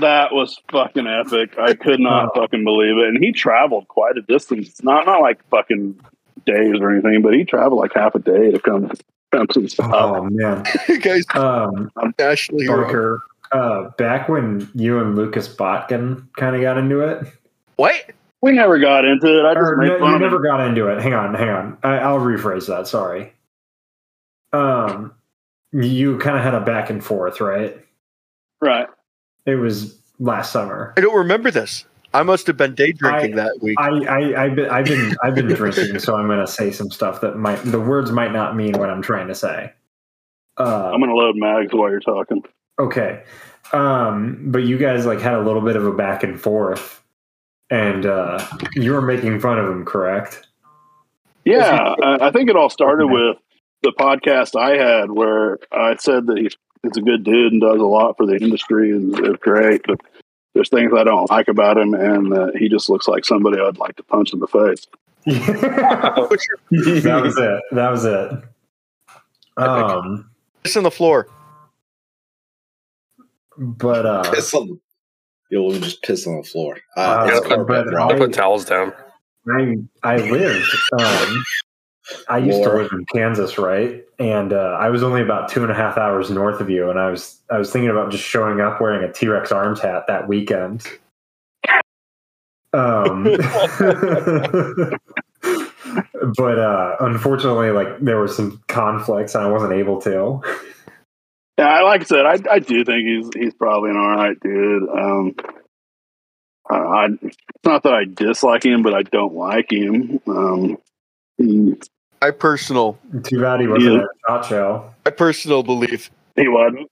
that was fucking epic. I could not fucking believe it. And he traveled quite a distance. Not not like fucking days or anything, but he traveled like half a day to come come some stuff. oh man, guys, um, I'm national. Barker. Uh, back when you and Lucas Botkin kind of got into it, What? We never got into it. I just made no, fun you of never him. got into it. Hang on, hang on. I, I'll rephrase that. Sorry. Um, you kind of had a back and forth, right? Right. It was last summer. I don't remember this. I must have been day drinking I- that week. I, I, I've been, I've been, I've been drinking, so I'm going to say some stuff that might, the words might not mean what I'm trying to say. Uh, I'm gonna load mags while you're talking. okay. Um, but you guys like had a little bit of a back and forth, and uh, you were making fun of him, correct? Yeah, I, I think it all started Okay. with the podcast I had where I said that he's, he's a good dude and does a lot for the industry and is great, but there's things I don't like about him, and uh, he just looks like somebody I'd like to punch in the face. that was it. That was it. Um, Piss on the floor. but uh, piss on. You'll just piss on the floor. Uh, Uh, it's but I'll put towels down. I I lived. Um, I used to live in Kansas, right? And uh, I was only about two and a half hours north of you, and I was I was thinking about just showing up wearing a T Rex Arms hat that weekend. Um, but uh, unfortunately, like there were some conflicts, and I wasn't able to. Yeah, I like I said, I, I do think he's he's probably an all right dude. Um, I, I it's not that I dislike him, but I don't like him. Um, he, My personal, Too bad he wasn't Yeah. at a shot show. my personal belief. he wasn't.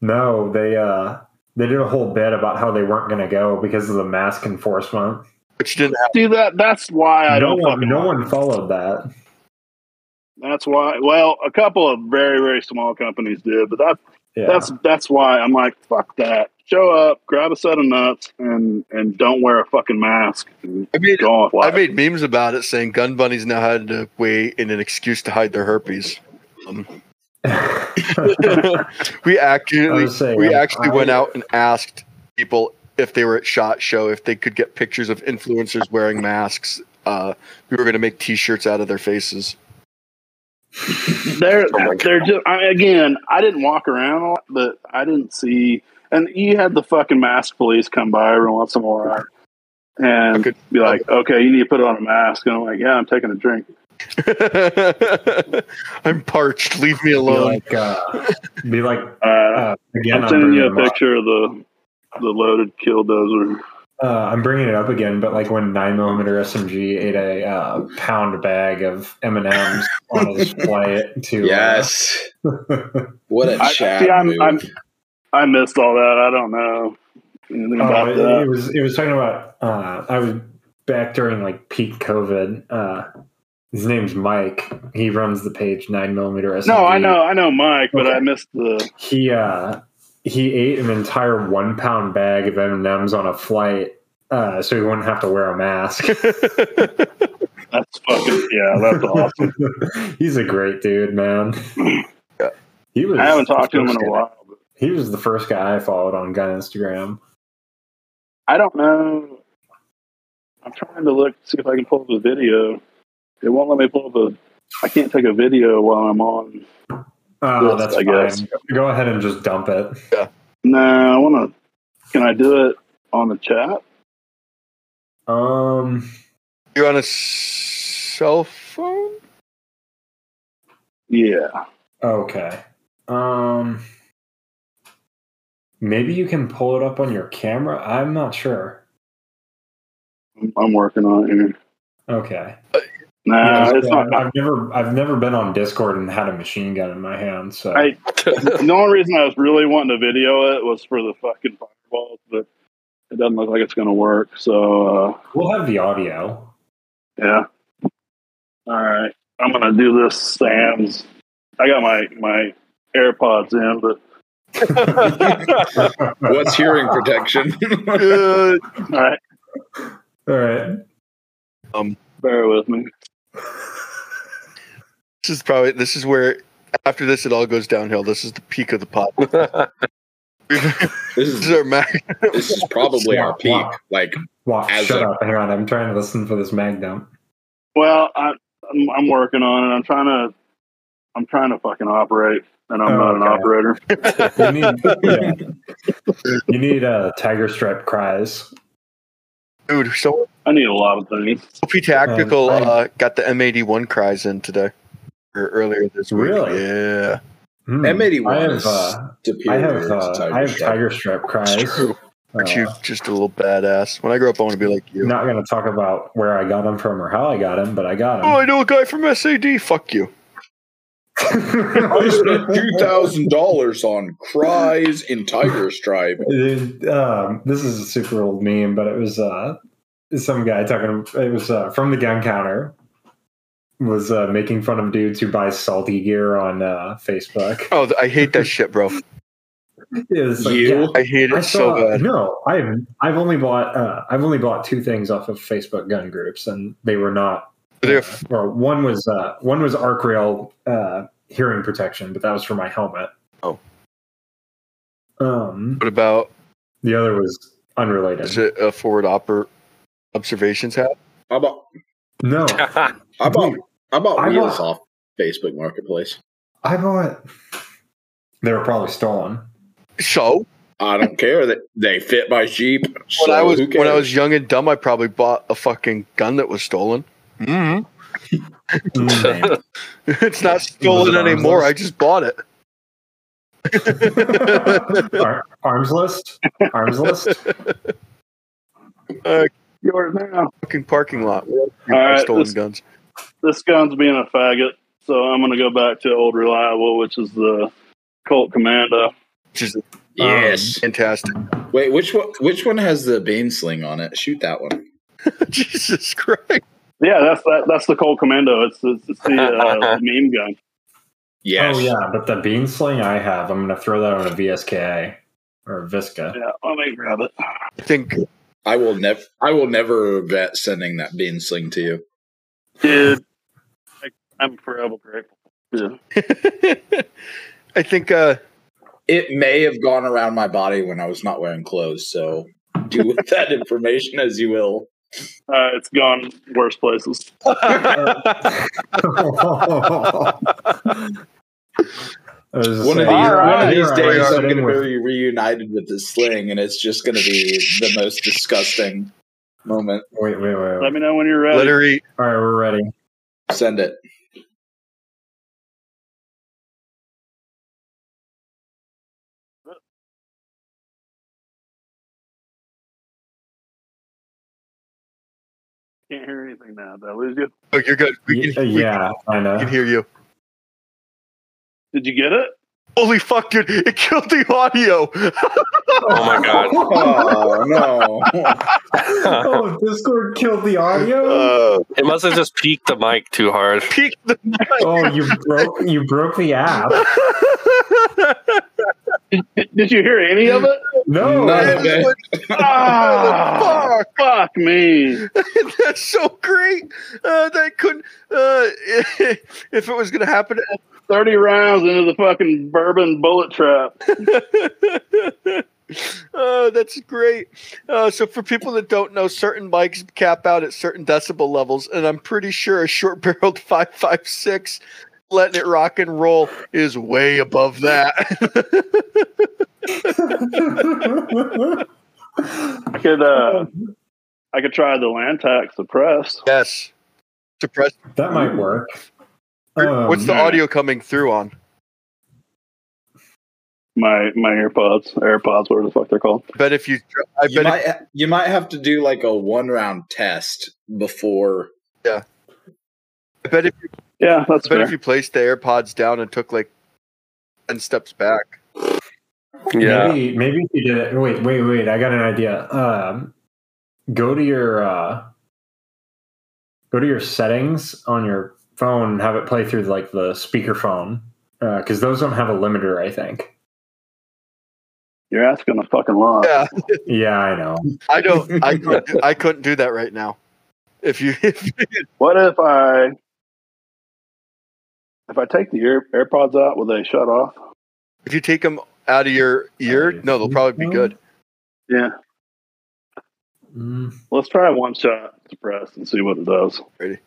No, they uh they did a whole bit about how they weren't going to go because of the mask enforcement. Which didn't happen. See that that's why I no don't one, no one followed that. That's why. Well, a couple of very very small companies did, but that Yeah, that's that's why I'm like fuck that. Show up, grab a set of nuts, and and don't wear a fucking mask. And I made go on I made memes about it saying gun bunnies now had a way in an excuse to hide their herpes. Um, we actually saying, we actually I- went out and asked people if they were at shot show if they could get pictures of influencers wearing masks. Uh, we were going to make T-shirts out of their faces. They're Oh they're just I, again. I didn't walk around a lot, but I didn't see. And you had the fucking mask police come by every once in a while and Okay. be like, "Okay, you need to put on a mask." And I'm like, "Yeah, I'm taking a drink." I'm parched. Leave me alone. be alone. like, uh, be like Uh, uh, again. I'm I'm sending you a them up. picture of the the loaded killdozer. Uh, I'm bringing it up again, but like when nine millimeter SMG ate a uh, pound bag of M and M's on his flight to uh, Yes. What a I- chat see, I'm- move. I'm- I missed all that. I don't know anything Oh, about it, that. it was it was talking about uh, I was back during like peak COVID. Uh, his name's Mike. He runs the page nine millimeter SMG. no, I know, I know, Mike, but Okay. I missed the. He uh, he ate an entire one pound bag of M and M's on a flight, uh, so he wouldn't have to wear a mask. That's fucking yeah. That's awesome. He's a great dude, man. He was. I haven't talked to him in a while. But He was the first guy I followed on gun Instagram. I don't know. I'm trying to look see if I can pull up a video. It won't let me pull up a. I can't take a video while I'm on. Oh, Yes, that's I fine. guess. Go ahead and just dump it. Yeah. No, I want to. Can I do it on the chat? Um, You're on a cell phone. Yeah. okay. Um, maybe you can pull it up on your camera. I'm not sure. I'm, I'm working on it here. Okay. Nah, Yeah, it's so not. I've never, I've never been on Discord and had a machine gun in my hand. So I, the only reason I was really wanting to video it was for the fucking firewalls, but it doesn't look like it's going to work. So, uh, we'll have the audio. yeah. All right. I'm going to do this Sam's. I got my, my AirPods in, but What's hearing protection? All right, All right. Um, bear with me. this is probably this is where after this it all goes downhill. This is the peak of the pot. this this is is our max. this is probably our peak. Wow. Like Wow, As shut a- up. Hang on. I'm trying to listen for this mag dump. Well, I, I'm, I'm working on it. I'm trying to, I'm trying to fucking operate, and I'm Oh, not an okay. operator. You need, yeah. you need uh, tiger stripe Cryes. Dude, so I need a lot of things. OP Tactical Um, I- uh, got the M81 Cryes in today. Or earlier this week. Really? Yeah. Hmm. M81 I have, uh, I have, uh, Tiger I have Stripe. tiger stripe Cryes. Aren't you Uh, just a little badass? When I grow up, I want to be like you. not going to talk about where I got them from or how I got them, but I got Oh, them. I know a guy from SAD. Fuck you. I spent two thousand dollars on Cryes in Tiger Stripe. Um, this is a super old meme, but it was uh, some guy talking. It was uh, from the gun counter. Was uh, making fun of dudes who buy salty gear on uh, Facebook. Oh, I hate that shit, bro. It was like, You? yeah, I hate it I so saw, bad. No, I've I've only bought uh, I've only bought two things off of Facebook gun groups, and they were not. They're uh, well, one was uh, one was arc rail uh, hearing protection, but that was for my helmet. Oh. Um, What about the other was unrelated. is it a forward oper observations hat? How about No, how about how about I wheels bought- off Facebook Marketplace? I bought. They were probably stolen. So I don't care that they fit my Jeep. when so I was when I was young and dumb, I probably bought a fucking gun that was stolen. Mm-hmm. Mm. it's not stolen arms anymore. list? I just bought it. Ar- Armslist. Arms list. uh, Yours now. fucking parking lot. All right, stolen this- guns. This gun's being a faggot, so I'm going to go back to old reliable, which is the Colt Commando. Which is yes. fantastic. Wait, which one? Which one has the bane sling on it? Shoot that one. Jesus Christ. Yeah, that's that, that's the Colt Commando. It's, it's, it's the uh, meme gun. Yes. Oh yeah, but the bean sling I have, I'm gonna throw that on a VSKA or a Visca. Yeah, let me grab it. I think I will never. I will never regret sending that bean sling to you. Dude, I, I'm forever grateful. Yeah. I think uh It may have gone around my body when I was not wearing clothes. So do with that information as you will. Uh, it's gone worse places. One of these, All right. one of these days, I'm going to be reunited with this sling, and it's just going to be the most disgusting moment. Wait, wait, wait. Let me know when you're ready. literally All right, we're ready. Send it. Can't hear anything now. Did I lose you? oh, you're good. We can, Y- we yeah, I know. can hear you. Did you get it? Holy fuck, dude! It killed the audio. Oh my god. Oh no! oh, Discord killed the audio. Uh, It must have just peaked the mic too hard. peaked the oh, you broke you broke the app. Did you hear any of it? No, None of it. Fuck me. That's so great. Uh, that couldn't. Uh, if it was going to happen, 30 rounds into the fucking bourbon bullet trap. oh, that's great. Uh, so, for people that don't know, certain mics cap out at certain decibel levels, and I'm pretty sure a short barreled 556 letting it rock and roll is way above that. I could uh I could try the Lantac suppressed. yes. Suppressed. that might work. What's Um, the audio coming through on? My my AirPods. AirPods, whatever the fuck they're called. I bet if you, I You bet if, might you might have to do like a one round test before. Yeah. I bet if you Yeah, that's But fair. if you placed the AirPods down and took like ten steps back, Yeah. Maybe maybe if you did it. Wait, wait, wait. I got an idea. Um, go to your uh, go to your settings on your phone. and Have it play through like the speakerphone, uh because those don't have a limiter. I think. You're asking a fucking lot. Yeah, Yeah, I know. I don't. I couldn't, do- I couldn't do that right now. If you, if, What if I if I take the Air, AirPods out, will they shut off? if you take them out of your ear, no, they'll probably be good. Yeah. Mm, Let's try one shot suppressed and see what it does. Ready?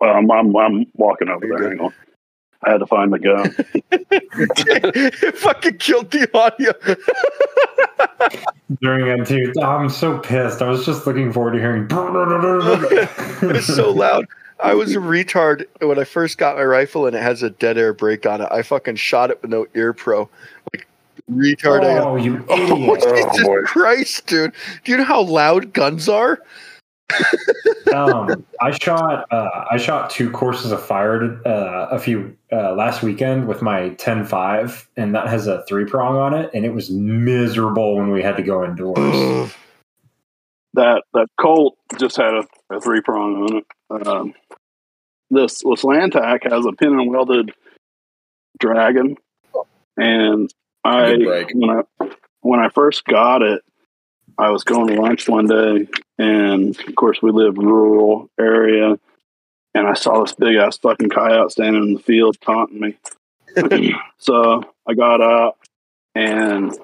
Well, I'm I'm, I'm walking over there. good. Hang on. I had to find the gun. it fucking killed the audio. during it too. Oh, I'm so pissed. I was just looking forward to hearing. it's so loud. I was a retard when I first got my rifle and it has a dead air brake on it. I fucking shot it with no ear pro. Like retard I am. Oh, you Oh, idiot! Jesus boy. Christ, dude. Do you know how loud guns are? um, I shot. Uh, I shot two courses of fire uh, a few uh, last weekend with my 10-5, and that has a three prong on it, and it was miserable when we had to go indoors. that that Colt just had a, a three prong on it. Um, this this Lantac has a pin and welded dragon, and I when I when I first got it, I was going to lunch one day, and of course we live rural area, and I saw this big ass fucking coyote standing in the field taunting me. so I got out and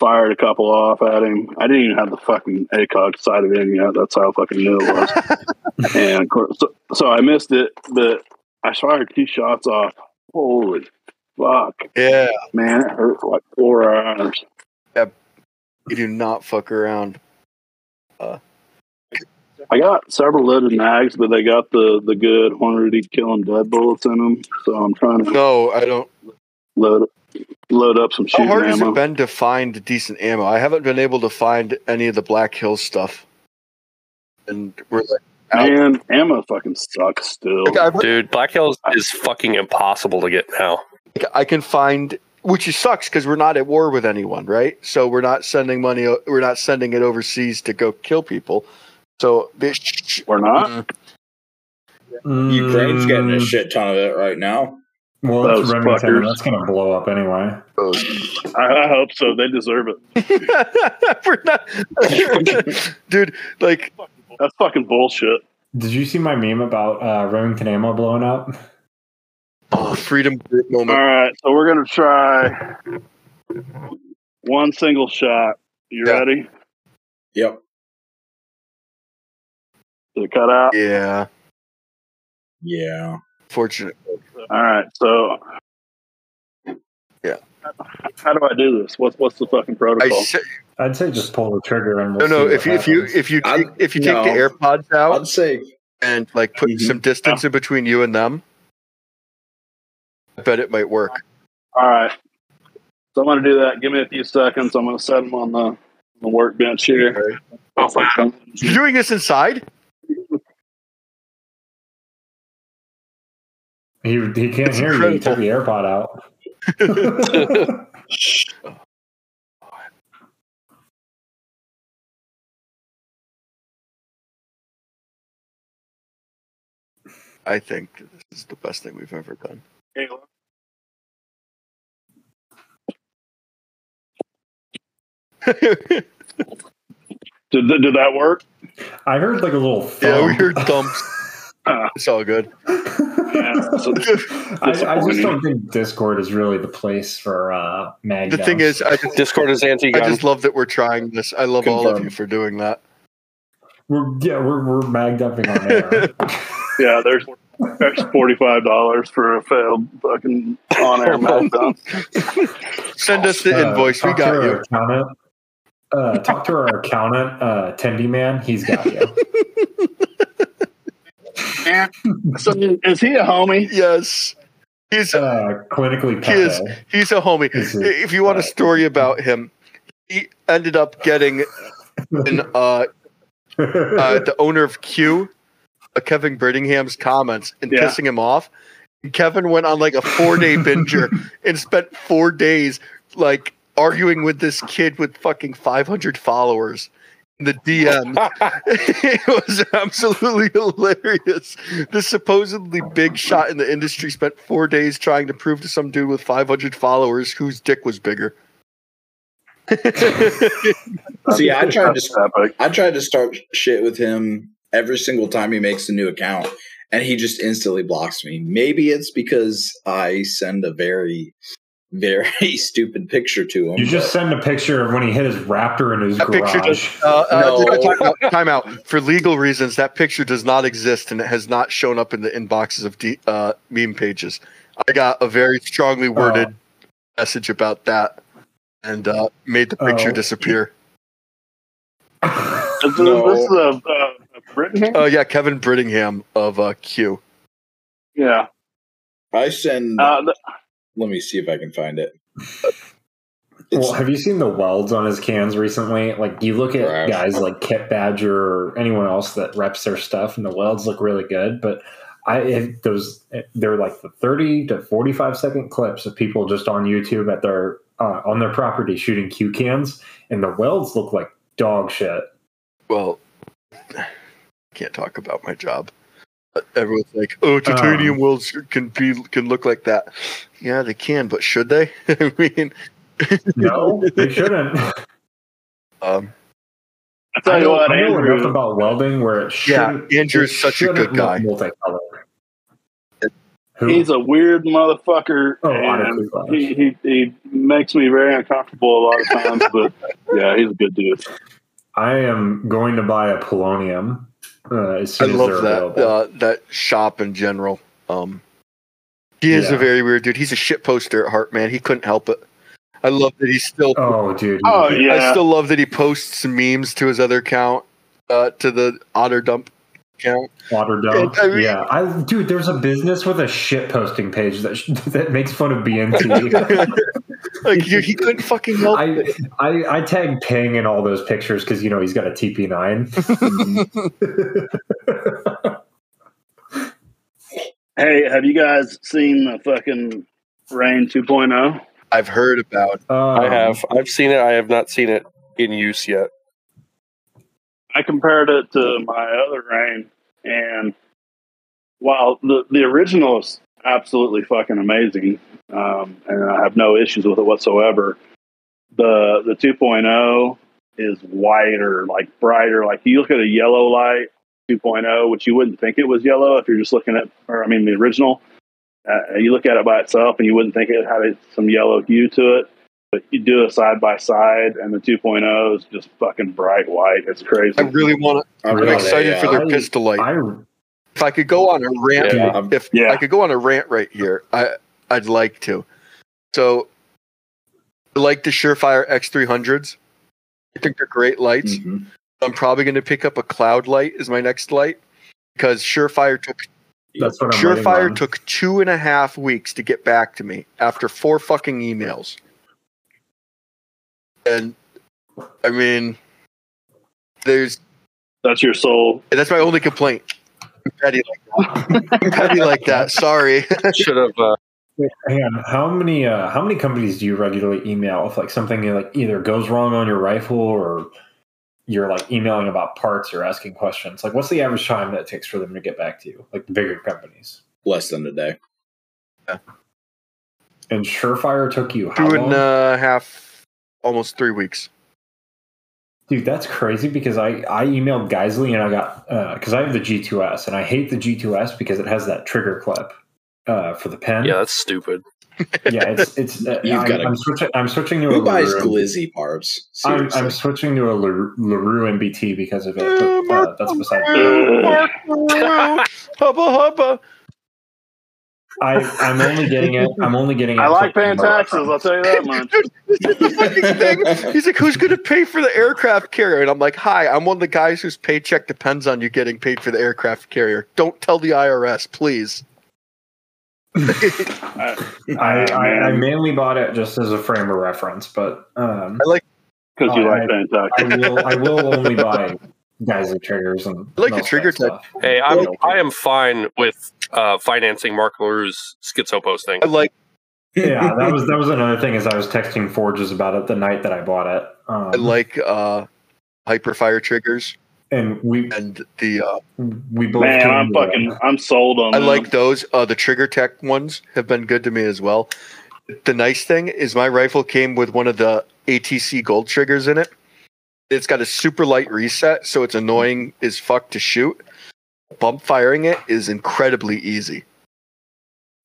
fired a couple off at him. I didn't even have the fucking ACOG sighted in yet. That's how fucking new it was. and of course, so, so I missed it, but I fired two shots off. Holy fuck, Yeah, man! It hurt for like four hours. you do not fuck around. Uh. I got several loaded mags, but they got the the good hornady killing dead bullets in them. So I'm trying to No, I don't. load load up some How shooting hard has it been to find decent ammo? I haven't been able to find any of the Black Hills stuff. And we're like, out. Man, ammo fucking sucks still. Dude, Black Hills is fucking impossible to get now. I can find, which is sucks because we're not at war with anyone, right? So we're not sending money. We're not sending it overseas to go kill people. So bitch, We're not. Ukraine's getting a Mm, shit ton of it right now. Well, Those it's Remington. fuckers. That's going to blow up anyway. I, I hope so. They deserve it. we're not, dude. Like, That's fucking bullshit. Did you see my meme about uh, Remington ammo blowing up? Oh, freedom moment. All right, so we're gonna try one single shot. You Yeah. ready? Yep. Did it cut out? Yeah, Yeah. fortunate. All right, so Yeah. How do I do this? What's what's the fucking I protocol? say, I'd say just pull the trigger and we'll no, no. see If what you if you if you take, if you take no. the AirPods out I'd say and like put Mhm. some distance in between you and them, I bet it might work. All right. So I'm gonna do that. Give me a few seconds. I'm gonna set them on the, the workbench here. You're doing this inside? he he can't It's hear you. He took the AirPod out. I think this is the best thing we've ever done. Did, did that work? I heard like a little yeah, we thump. heard thumps. it's all good. Yeah. So, I, I just don't think Discord is really the place for uh, mag. The thing is, I just, Discord is anti I just love that we're trying this. I love all of you for doing that. we're yeah we're, we're mag dumping on there. yeah, there's there's forty five dollars for a failed fucking on air meltdown. Send us the Uh, invoice. We talk to got our you. Accountant, uh, talk to our accountant, uh, Tendy Man. He's got you. So is he a homie? Yes. He's a, Uh, clinically He is. He's a homie. Is it- If you want a story about him, he ended up getting in uh, uh, the owner of Q, Uh, Kevin Brittingham's comments and Yeah. pissing him off. Kevin went on like a four day binger and spent four days like arguing with this kid with fucking 500 followers. in the DM. it was absolutely hilarious. This supposedly big shot in the industry spent four days trying to prove to some dude with 500 followers whose dick was bigger. See, I tried to That's. I tried to start shit with him every single time he makes a new account, and he just instantly blocks me. Maybe it's because I send a very, very stupid picture to him. You just send a picture of when he hit his raptor in his That picture garage. does, uh, uh, No. time, out, time out. For legal reasons, that picture does not exist and it has not shown up in the inboxes of D, uh, meme pages. I got a very strongly worded message about that and uh, made the picture Oh. disappear. No. this is a, a, a Oh, yeah, Kevin Brittingham of uh, Q. Yeah. I send. Uh, th- let me see if I can find it. Well, have you seen the welds on his cans recently? Like, you look at Trash. guys like Kit Badger or anyone else that reps their stuff, and the welds look really good. But I it, those they're like the thirty to forty five second clips of people just on YouTube at their uh, on their property shooting Q cans, and the welds look like dog shit. Well, can't talk about my job. But Everyone's like, "Oh, titanium Um. welds can be can look like that." Yeah, they can, but should they? I mean, No, they shouldn't. um, I tell I you know, what, I know enough about welding where it shouldn't. Andrew's it such a good guy. Multicolored. Who? He's a weird motherfucker, Oh, and he, he he makes me very uncomfortable a lot of times. but yeah, he's a good dude. I am going to buy a polonium uh, as I as love they're that available. uh, that shop in general. Um, he is Yeah. a very weird dude. He's a shit poster at heart, man. He couldn't help it. I love that he's still. oh, dude. Oh yeah. I still love that he posts memes to his other account, uh, to the Otter Dump account. Water dump. I mean- yeah, I dude. There's a business with a shit posting page that that makes fun of BNT. like he, he couldn't fucking help it. I, I I tag Ping in all those pictures because you know he's got a TP9. Hey, have you guys seen the fucking REIN oh? 2.0? I've heard about. Um, I have. I've seen it. I have not seen it in use yet. I compared it to my other REIN, and while the the original is absolutely fucking amazing, um, and I have no issues with it whatsoever. The the 2.0 is whiter, like brighter. Like you look at a yellow light 2.0, which you wouldn't think it was yellow if you're just looking at, or I mean, the original. Uh, you look at it by itself, and you wouldn't think it had some yellow hue to it. But you do a side by side, and the 2.0 is just fucking bright white. It's crazy. I really want to. I'm Really? excited for their I- pistol light. I if I could go on a rant, Yeah. if Yeah. I could go on a rant right here, I I'd like to. So, I like the Surefire X300s. I think they're great lights. Mhm. I'm probably going to pick up a Cloud Light as my next light because Surefire took that's what I'm Surefire took two and a half weeks to get back to me after four fucking emails. And I mean, there's That's your soul. that's my only complaint. I'm petty like that. Petty like that. Sorry. Should have. Uh, Hang on. How many uh, how many companies do you regularly email if like something like either goes wrong on your rifle or you're like emailing about parts or asking questions? Like, what's the average time that it takes for them to get back to you? Like the bigger companies. Less than a day. Yeah. And Surefire took you how Two long? a half, almost three weeks. Dude, that's crazy because I, I emailed Geissele and I got because I have the G2S and I hate the G2S because it has that trigger clip uh, for the pen. yeah, that's stupid. yeah, it's it's. Uh, You've I'm, gotta- I'm switching. I'm switching to a Who buys LaRue. glizzy parts? I'm, I'm switching to a La- LaRue MBT because of it. But, uh, that's beside. Ugh. hubba hubba. I I'm only getting it. I'm only getting it. I like paying taxes. I'll tell you that much. Dude, this is the fucking thing. He's like, who's going to pay for the aircraft carrier? And I'm like, hi, I'm one of the guys whose paycheck depends on you getting paid for the aircraft carrier. Don't tell the IRS, please. I, I, I mainly bought it just as a frame of reference, but um, I like because you I- like paying I taxes. will I will only buy Geissele triggers and I like and the trigger that stuff. Hey, I'm I am fine with uh, financing Mark LaRue's schizo posting. I like yeah, that was that was another thing. as I was texting Forges about it the night that I bought it. Um, I like uh Hiperfire triggers and we and the uh, we both. Man, I'm the- fucking, I'm sold on. I them. like those. Uh, the Trigger Tech ones have been good to me as well. The nice thing is my rifle came with one of the ATC gold triggers in it. It's got a super light reset, so it's annoying as fuck to shoot. Bump firing it is incredibly easy.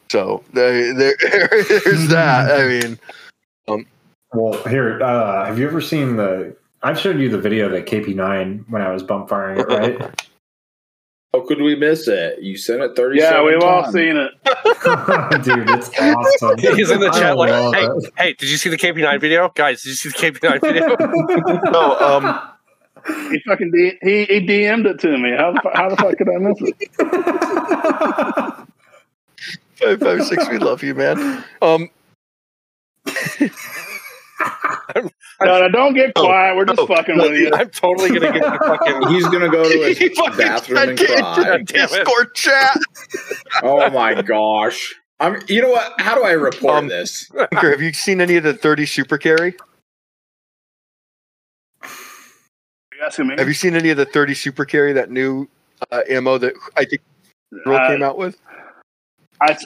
So there, there, there's that. I mean, Well, here, uh, have you ever seen the? I've showed you the video of the KP9 when I was bump firing it, right? How could we miss it? You sent it 37 Yeah, we've all seen it. Dude, it's awesome. He's in the I chat like, hey, it. hey, did you see the KP9 video? Guys, did you see the KP9 video? no, um, He fucking D- he, he DM'd it to me. How the, how the fuck could I miss it? five five six, we love you, man. Um, No, no, don't get Oh, quiet. We're just no, fucking no, with you. I'm totally gonna get the fucking. He's gonna go to he his bathroom and get into cry. Discord chat. Oh my gosh! I'm. You know what? How do I report Um, this? Bunker, have you seen any of the 30 super carry? Me? Have you seen any of the 30 super carry, that new uh, ammo that I think Girl Uh, came out with? I,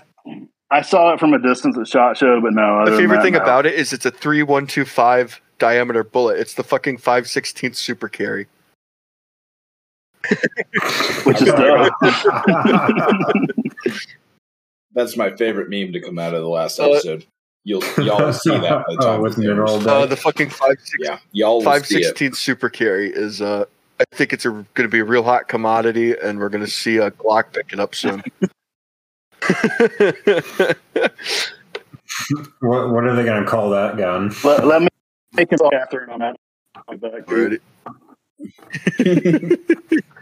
I saw it from a distance at Shot Show, but no. The favorite that, thing no. about it is it's a 3125 diameter bullet. It's the fucking 516th super carry. which is dope. That's my favorite meme to come out of the last Uh, episode. You'll y'all will see that by the Oh, time with this airs. Uh, the fucking 516th Yeah, y'all will see it. 516th super carry is uh I think it's going to be a real hot commodity and we're going to see a Glock pick it up soon. What, what are they going to call that gun? let, let me make it Catherine on that. Ready?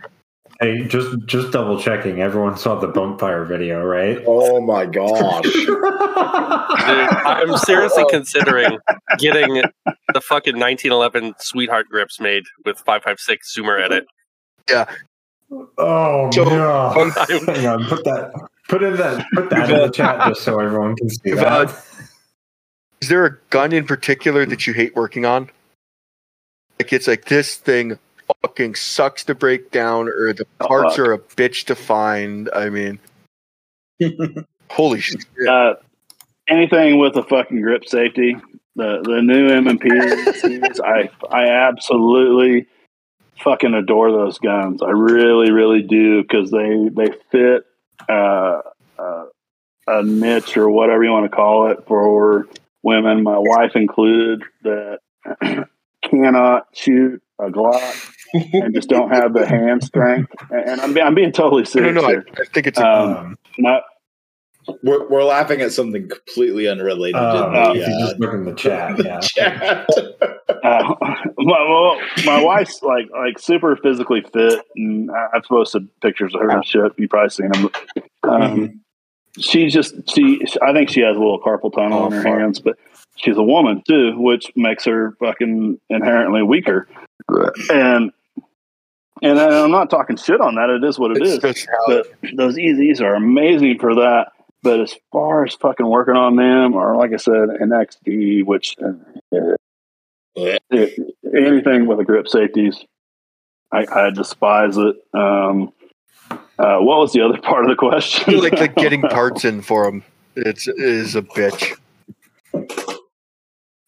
Hey, just just double checking. Everyone saw the bump fire video, right? Oh my gosh! Dude, I'm seriously considering getting the fucking 1911 Sweetheart grips made with 556 Zoomer edit. Yeah. Oh So, no! Hang on, put that put in that put that in the chat just so everyone can see Uh, that. Is there a gun in particular that you hate working on? Like it's like this thing fucking sucks to break down, or the parts fuck. are a bitch to find. I mean, holy shit! Uh, anything with a fucking grip safety, the the new M and P's, I I absolutely fucking adore those guns. I really really do because they they fit uh, uh, a niche or whatever you want to call it for women, my wife included, that cannot shoot a Glock and just don't have the hand strength. And I'm, I'm being totally No, serious no, I, here. I think it's a, Um, Um, Not, We're, we're laughing at something completely unrelated uh, to if you the, just look in the chat, yeah. chat. uh, my, well, my wife's like like super physically fit, and I- I've posted pictures of her and shit. You probably seen them. Um, she's just she. I think she has a little carpal tunnel Oh, in her fuck. hands, but she's a woman too, which makes her fucking inherently weaker. And and I'm not talking shit on that. It is what it it's is. But those EZs are amazing for that. But as far as fucking working on them, or like I said, an XD, which uh, it- anything with a grip safeties, I, I despise it. Um, uh, what was the other part of the question? like like getting parts in for them. It's it is a bitch.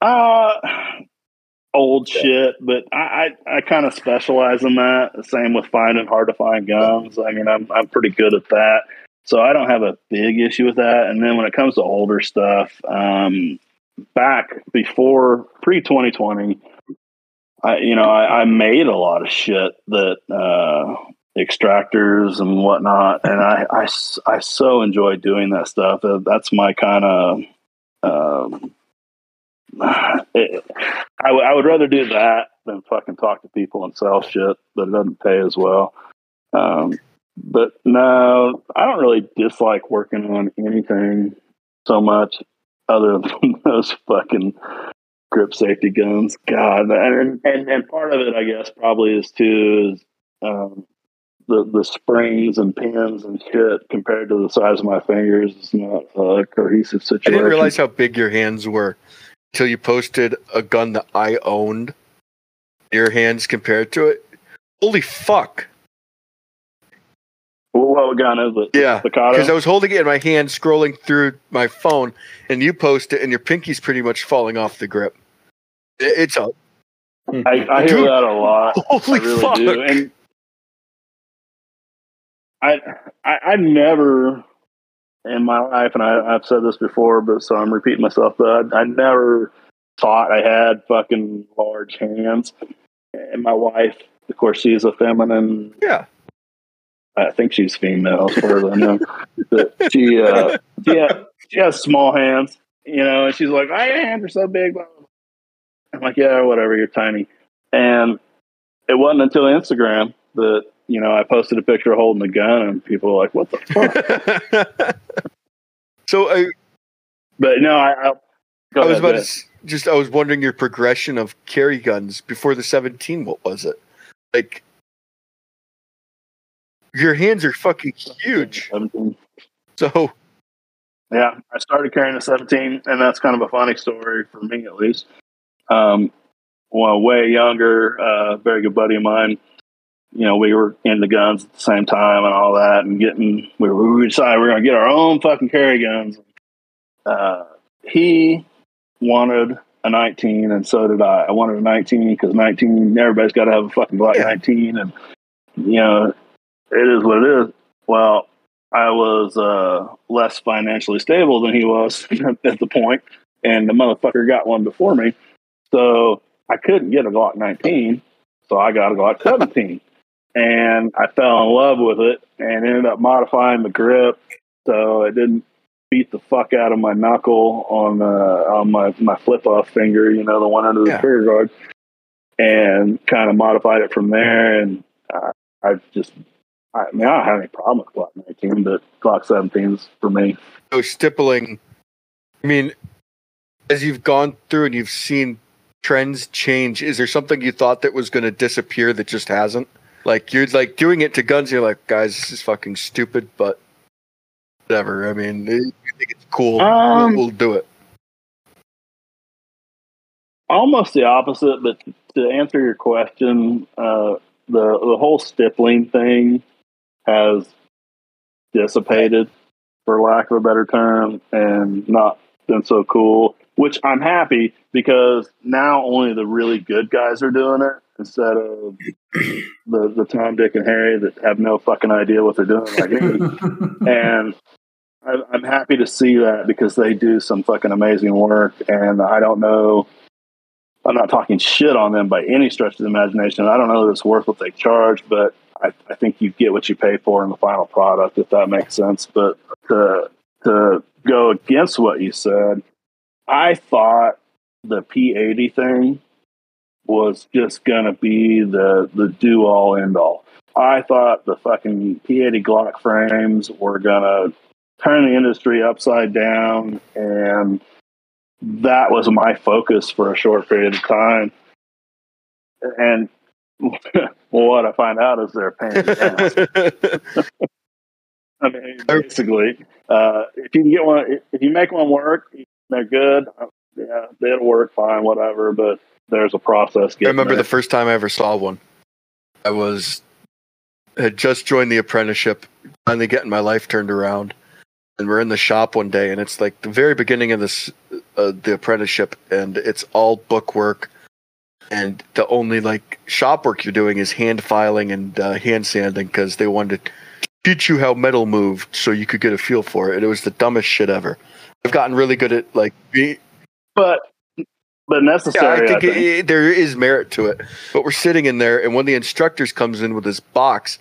Uh, old shit, but I, I, I kind of specialize in that. Same with finding hard to find guns. I mean, I'm I'm pretty good at that, so I don't have a big issue with that. And then when it comes to older stuff, um, back before pre 2020, I you know I, I made a lot of shit that uh, extractors and whatnot, and I, I, I so enjoy doing that stuff. Uh, That's my kind of um, I, w- I would rather do that than fucking talk to people and sell shit that doesn't pay as well. Um, but no, I don't really dislike working on anything so much other than those fucking grip safety guns. God, and and, and part of it, I guess, probably is too is um, the the springs and pins and shit compared to the size of my fingers is not a cohesive situation. I didn't realize how big your hands were until you posted a gun that I owned Your hands compared to it. Holy fuck! Well, what gun is it? Yeah, because I was holding it in my hand, scrolling through my phone, and you post it, and your pinky's pretty much falling off the grip. It's a hmm. I, I hear Dude, that a lot. holy I really fuck. do. And I, I, I never in my life, and I, I've said this before, but so I'm repeating myself, but I, I never thought I had fucking large hands. And my wife, of course, she's a feminine. Yeah. I think she's female, as far as I know. But she, uh, she, ha- she has small hands, you know, and she's like, "My hands are so big." blah, blah, blah." I'm like, "Yeah, whatever. You're tiny." And it wasn't until Instagram that you know I posted a picture holding a gun, and people were like, "What the fuck?" so I, but no, I, I, I was about to s- just I was wondering your progression of carry guns before the 17. What was it? Like your hands are fucking huge. 17. So Yeah, I started carrying a 17, and that's kind of a funny story for me, at least. Um, well, way younger, uh, very good buddy of mine. You know, we were into guns at the same time and all that, and getting we, we decided we are going to get our own fucking carry guns. Uh, he wanted a 19, and so did I. I wanted a 19 because 19, everybody's got to have a fucking Glock Yeah. 19, and you know, it is what it is. Well, I was uh, less financially stable than he was at the point, and the motherfucker got one before me. So I couldn't get a Glock 19, so I got a Glock 17. and I fell in love with it and ended up modifying the grip so it didn't beat the fuck out of my knuckle on uh, on my, my flip off finger, you know, the one under the Yeah. trigger guard, and kind of modified it from there. And uh, I've just I mean, I don't have any problem with Glock 19, but Glock 17's for me. so stippling. I mean, as you've gone through and you've seen trends change, is there something you thought that was going to disappear that just hasn't? Like you're like doing it to guns. You're like, guys, this is fucking stupid, but whatever. I mean, you think it's cool? Um, we'll, we'll do it. Almost the opposite, but to answer your question, uh, the the whole stippling thing has dissipated, for lack of a better term, and not been so cool. Which I'm happy because now only the really good guys are doing it instead of the the Tom, Dick, and Harry that have no fucking idea what they're doing, like and I, I'm happy to see that because they do some fucking amazing work. And I don't know, I'm not talking shit on them by any stretch of the imagination. I don't know that it's worth what they charge, but I, I think you get what you pay for in the final product, if that makes sense. But to to go against what you said, I thought the P80 thing was just gonna be the the do all end all. I thought the fucking P80 Glock frames were gonna turn the industry upside down, and that was my focus for a short period of time. And well, what I find out is they're paying. pain in. I mean, basically, uh, if you can get one, if you make one work, they're good. Uh, Yeah, they'll work fine, whatever. But there's a process. I remember there. the first time I ever saw one. I was had just joined the apprenticeship, finally getting my life turned around, and we're in the shop one day, and it's like the very beginning of this uh, the apprenticeship, and it's all bookwork, and the only like shop work you're doing is hand filing and uh, hand sanding because they wanted to teach you how metal moved so you could get a feel for it. It was the dumbest shit ever. I've gotten really good at like be, but but yeah, necessary. I think, I think. It, there is merit to it. But we're sitting in there, and one of the instructors comes in with his box.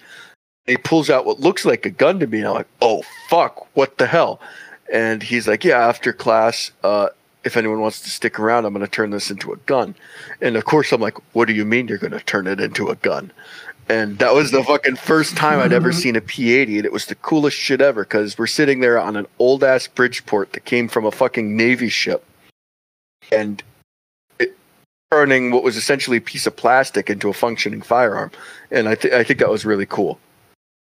He pulls out what looks like a gun to me. And I'm like, oh, fuck, what the hell? And he's like, yeah, after class, uh, if anyone wants to stick around, I'm going to turn this into a gun. And of course, I'm like, what do you mean you're going to turn it into a gun? And that was the fucking first time I'd ever seen a P80, and it was the coolest shit ever because we're sitting there on an old ass Bridgeport that came from a fucking Navy ship. And turning what was essentially a piece of plastic into a functioning firearm, and I, th- I think that was really cool.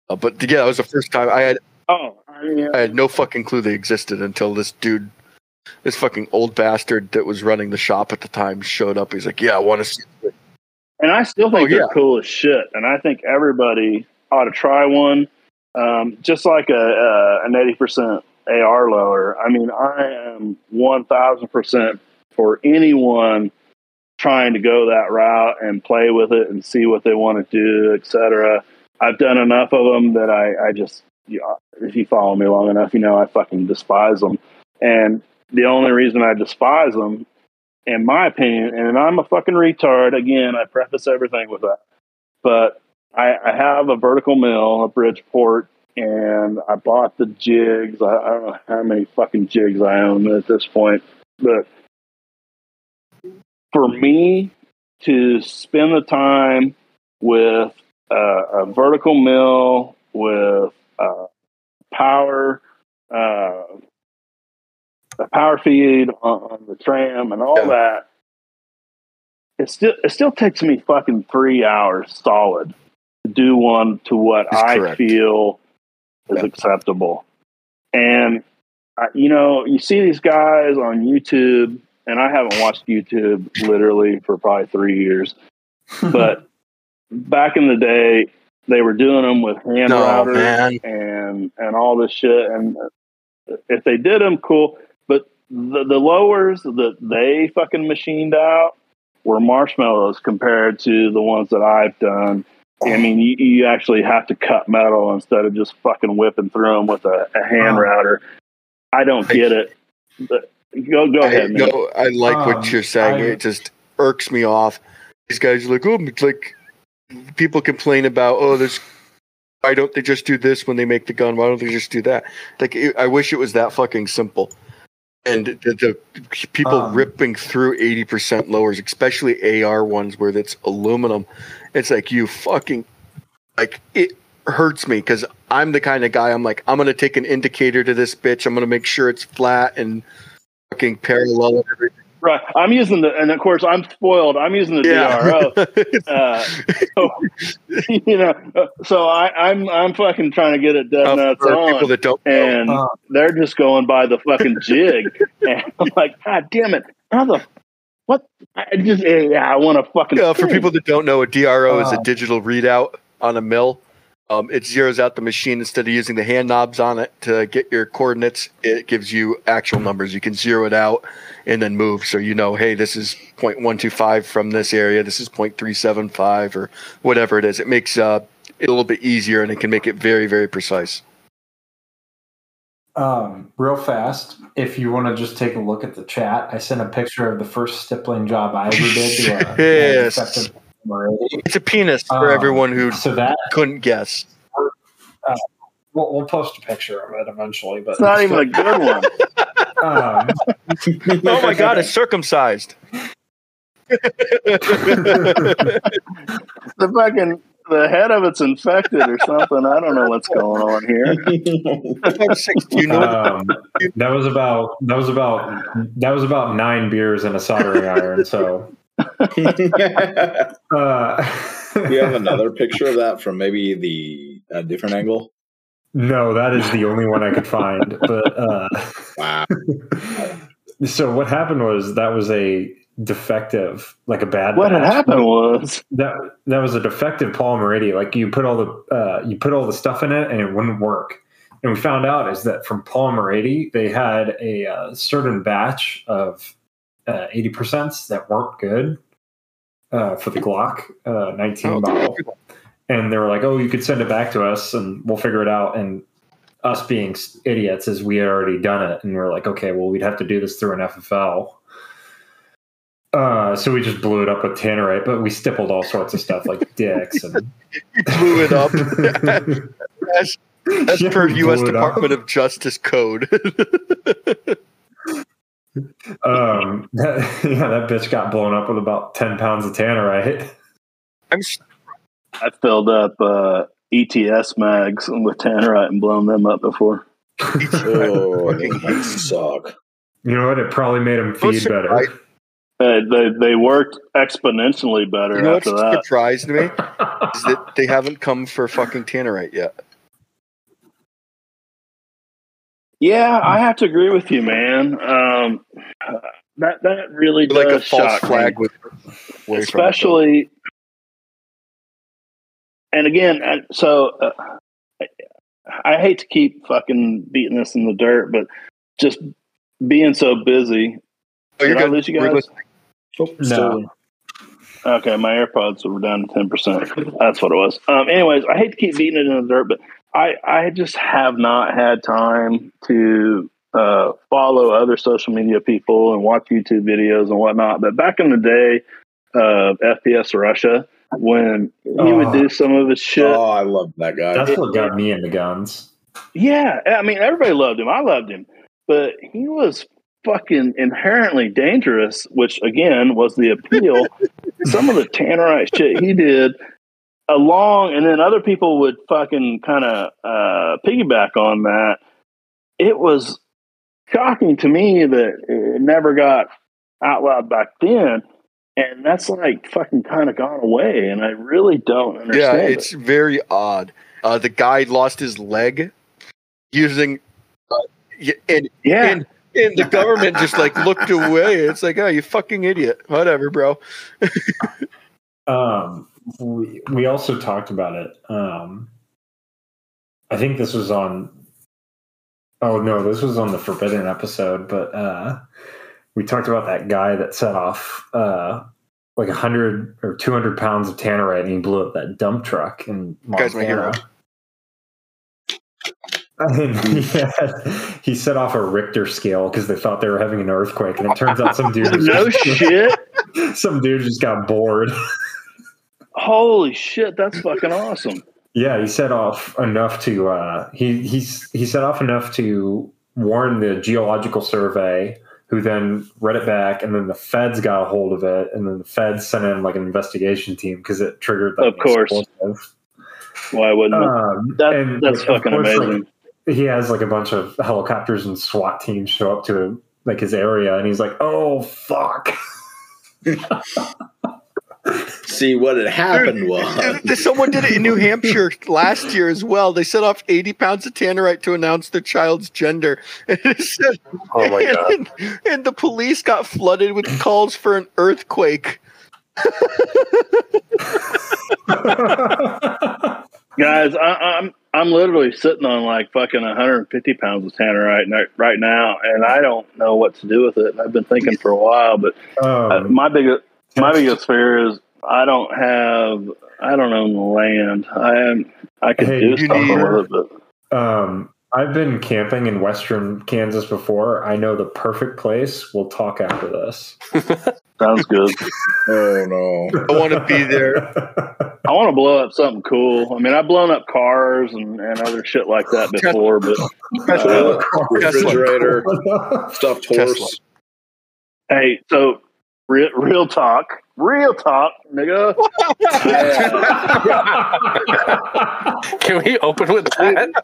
Uh, but yeah, that was the first time I had Oh, I I had no fucking clue they existed until this dude, this fucking old bastard that was running the shop at the time, showed up. He's like, "Yeah, I want to see." it." and I still think Oh, they're yeah. cool as shit. And I think everybody ought to try one, um, just like a, a an eighty percent AR lower. I mean, I am one thousand percent for anyone trying to go that route and play with it and see what they want to do, etc. I've done enough of them that I, I just, you know, if you follow me long enough, you know I fucking despise them. And the only reason I despise them, in my opinion, and I'm a fucking retard. Again, I preface everything with that, but I, I have a vertical mill, a Bridgeport, and I bought the jigs. I, I don't know how many fucking jigs I own at this point, but for me to spend the time with a, a vertical mill with uh, power, uh, a power feed on, on the tram, and all Yeah. that. It still it still takes me fucking three hours solid to do one to what That's I correct. feel is Yeah. acceptable. And I, you know, you see these guys on YouTube, and I haven't watched YouTube literally for probably three years. But back in the day, they were doing them with hand No, routers man. and and all this shit. And if they did them, cool. But the the lowers that they fucking machined out were marshmallows compared to the ones that I've done. I mean, you, you actually have to cut metal instead of just fucking whipping through them with a, a hand Oh. router. I don't get it. But go go I, ahead, man. no, I like Um, what you're saying. I- it just irks me off. These guys are like, oh, it's like people complain about, oh, there's. Why don't they just do this when they make the gun? Why don't they just do that? Like, it, I wish it was that fucking simple. And the, the people Um, ripping through eighty percent lowers, especially AR ones where it's aluminum, it's like you fucking like it hurts me because I'm the kind of guy. I'm like, I'm gonna take an indicator to this bitch. I'm gonna make sure it's flat and fucking parallel and everything. Right. I'm using the, and of course I'm spoiled. I'm using the DRO. Uh, so, you know, uh, so I, I'm I'm fucking trying to get it dead Uh, nuts for people that don't and Uh. they're just going by the fucking jig, and I'm like, God damn it! How the what? I just yeah, I want to fucking. uh, for people that don't know, a DRO is a Uh. digital readout on a mill. Um, it zeroes out the machine instead of using the hand knobs on it to get your coordinates. It gives you actual numbers. You can zero it out and then move, so you know, hey, this is 0.125 from this area. This is 0.375 or whatever it is. It makes uh, it a little bit easier and it can make it very, very precise. Um, real fast, if you want to just take a look at the chat, I sent a picture of the first stippling job I ever did to a, Yes. Meridian. It's a penis for Um, everyone who So that couldn't guess. we'll, we'll post a picture of it eventually, but it's not even a good one. Um, Oh my god, it's circumcised. The fucking the head of it's infected or something. I don't know what's going on here. You know um, that was about that was about that was about nine beers and a soldering iron. So uh, you have another picture of that from maybe the a different angle. no, that is the only one I could find. But uh, Wow. so what happened was that was a defective, like a bad. What had happened was That that was a defective polymer Like you put all the uh, you put all the stuff in it and it wouldn't work. And we found out is that from polymer 80, they had a uh, certain batch of uh, 80 percents that weren't good uh, for the Glock uh, 19 Oh, model. And they were like, "Oh, you could send it back to us, and we'll figure it out." And us being idiots, is we had already done it, and we are like, "Okay, well, we'd have to do this through an FFL." Uh, so we just blew it up with tannerite, but we stippled all sorts of stuff like dicks and blew it up as, as Yeah, per U.S. Department of Justice code. Um, that, yeah, that bitch got blown up with about ten pounds of tannerite. I'm s- I filled up uh, ETS mags with tannerite and blown them up before. Oh, they suck. You know what? It probably made him What's feed better. right? Uh, they they worked exponentially better you know what's after that. surprised me is that they haven't come for fucking Tannerite yet. Yeah, I have to agree with you, man. Um, that that really Like a false shock me. flag with away from it, though. especially and again, so uh, I- I hate to keep fucking beating this in the dirt, but just being so busy. Oh, you're Did I lose you guys? listening. Oh, No. Okay, my AirPods were down to ten percent. That's what it was. Um, anyways, I hate to keep beating it in the dirt, but I I just have not had time to uh, follow other social media people and watch YouTube videos and whatnot. But back in the day of FPS Russia, when he would Oh. do some of his shit, Oh, I love that guy. That's what got me into guns. yeah, I mean everybody loved him. I loved him, but he was fucking inherently dangerous, which again was the appeal. Some of the Tannerite shit he did along, and then other people would fucking kind of uh, piggyback on that. It was shocking to me that it never got out loud back then. And that's like fucking kind of gone away, and I really don't Yeah, understand. it. it's very odd. Uh, the guy lost his leg using, uh, and yeah, and and the government just like looked away. It's like, oh, you fucking idiot. Whatever, bro. Um, we we also talked about it. Um, I think this was on. Oh no, this was on the Forbidden episode, but uh, we talked about that guy that set off uh, like a hundred or two hundred pounds of tannerite, and he blew up that dump truck in Guy's my hero. Montana. And he, had, he set off a Richter scale because they thought they were having an earthquake, and it turns out some dude no just- shit. some dude just got bored. Holy shit, that's fucking awesome. Yeah, he set off enough to uh, he he's he set off enough to warn the geological survey, who then read it back, and then the feds got a hold of it, and then the feds sent in like an investigation team because it triggered like Of course. explosive. Why wouldn't? Um, That, and, that's like, fucking course, like, amazing. he has like a bunch of helicopters and SWAT teams show up to like his area, and he's like, "Oh fuck." See what had happened was Someone did it in New Hampshire last year as well. They set off 80 pounds of tannerite to announce their child's gender. And, said- Oh my god. and, and the police got flooded with calls for an earthquake. Guys, I, I'm I'm literally sitting on like fucking 150 pounds of tannerite right, right now, and I don't know what to do with it. And I've been thinking for a while, but uh, um, my biggest my biggest fear is I don't have I don't own the land. I am I could Hey, do you something need- with it, but Um, I've been camping in western Kansas before. I know the perfect place. We'll talk after this. sounds good. oh no. I want to be there. I want to blow up something cool. I mean, I've blown up cars and, and other shit like that before, but Uh, refrigerator, Tesla. stuffed Tesla. horse. hey, so real, real talk, real talk, nigga. Can we open with that?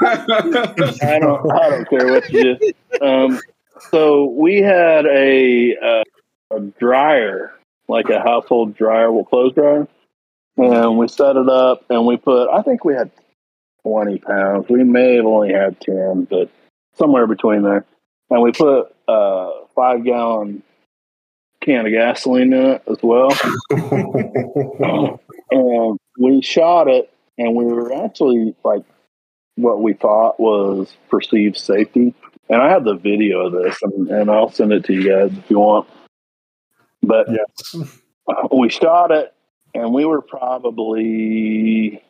I don't, I don't care what you do. Um, so we had a, uh, a dryer, like a household dryer, well, clothes dryer, and we set it up, and we put. I think we had twenty pounds. We may have only had ten, but somewhere between there. And we put a five gallon can of gasoline in it as well. and um, we shot it, and we were actually like what we thought was perceived safety. And I have the video of this, and, and I'll send it to you guys if you want. But yes. we shot it, and we were probably,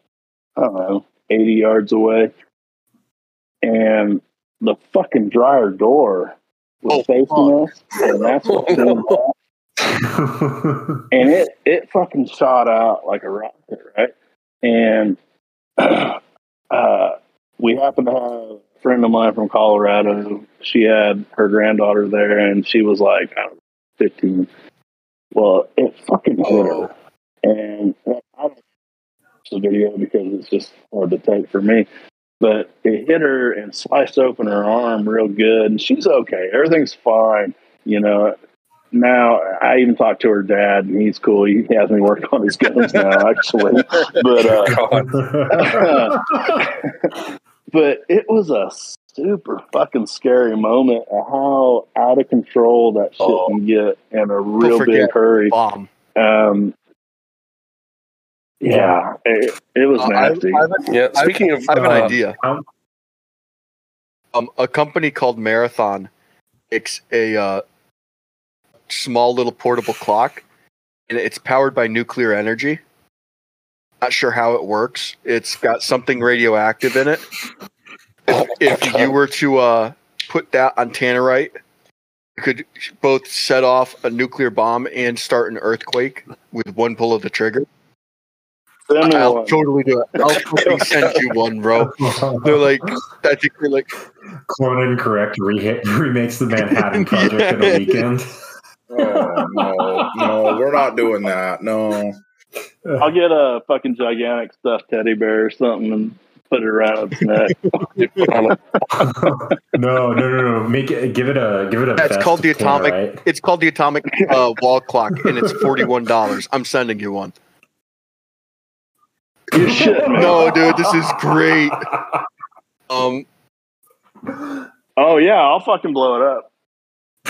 I don't know, 80 yards away. And the fucking dryer door was Oh, facing us, and that's what sent it and it it fucking shot out like a rocket, right? And uh, we happened to have a friend of mine from Colorado. She had her granddaughter there, and she was like, I don't know, fifteen. Well, it fucking hit her, and I don't watch the video because it's just hard to take for me. But it hit her and sliced open her arm real good, and she's okay. Everything's fine, you know now I even talked to her dad, and he's cool. He has me work on his guns now, actually. But uh, but it was a super fucking scary moment how out of control that shit Oh. can get in a real big hurry. Bomb. Um, Yeah, it, it was Uh, I, nasty. I have, Yeah. Speaking of, I have an uh, idea. Um, Um, a company called Marathon makes a uh, small little portable clock, and it's powered by nuclear energy. Not sure how it works. It's got something radioactive in it. If, if you were to uh, put that on tannerite, you could both set off a nuclear bomb and start an earthquake with one pull of the trigger. I'll one. totally do it. I'll totally send you one, bro. They're like, I think they're like, Clone Incorrect re- remakes the Manhattan Project in a weekend. Oh no, no, we're not doing that. No. I'll get a fucking gigantic stuffed teddy bear or something and put it around its neck. no, no, no, no. Make it. Give it a. Give it a. That's vest called the of Tannerite. atomic- it's called the atomic uh, wall clock, and it's forty one dollars. I'm sending you one. You shit, man. No, dude, this is great. Um, Oh yeah, I'll fucking blow it up.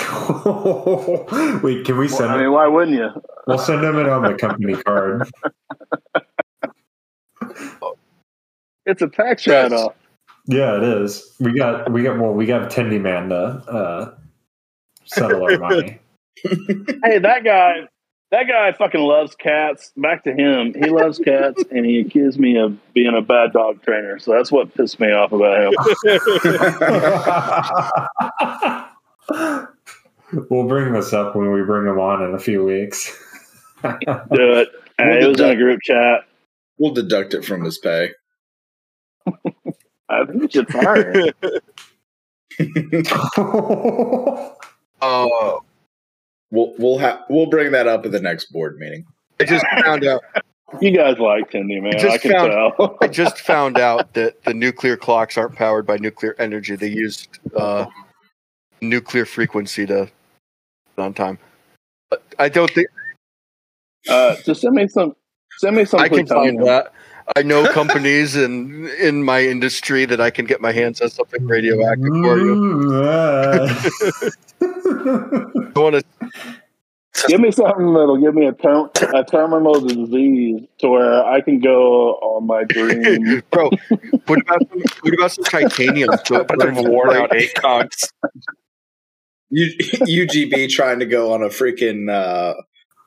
Wait, can we send I mean, why wouldn't you? We'll send him it on the company card. It's a tax Yes. write-off. Yeah, it is. We got. We got. Well, we got Tendy Man to uh, settle our money. Hey, that guy, that guy fucking loves cats. Back to him. He loves cats, and he accused me of being a bad dog trainer. So that's what pissed me off about him. we'll bring this up when we bring him on in a few weeks. Do it. And it was in a group chat. We'll deduct it from his pay. I think you should fire him. uh, We'll we'll have we'll bring that up at the next board meeting. I just found out. You guys like Tindy, man. Just I can found- tell. I just found out that the nuclear clocks aren't powered by nuclear energy. They used uh, nuclear frequency to on time. But I don't think Uh, just send me some. Send me some. I can find plutonium. that. I know companies in in my industry that I can get my hands on something radioactive for you. Mm, I want to Give me something that'll give me a, term, a terminal disease to where I can go on my dream. Bro, what about some, what about some titanium? a bunch of worn out eight cogs. U- UGB trying to go on a freaking uh,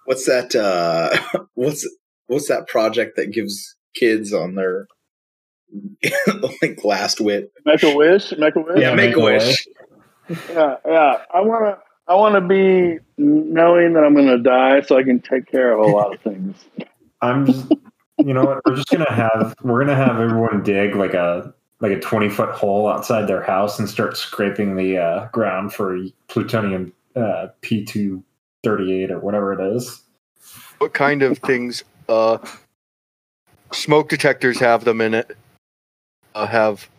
what's that? Uh, what's what's that project that gives kids on their like last wit? Make a wish. Make a wish. Yeah, make a wish. Yeah, yeah. I want to. I want to be knowing that I'm going to die, so I can take care of a lot of things. I'm just, you know what? We're just gonna have we're gonna have everyone dig like a like a twenty foot hole outside their house and start scraping the uh, ground for plutonium uh, P two thirty eight or whatever it is. What kind of things? Uh, smoke detectors have them in it. Uh, have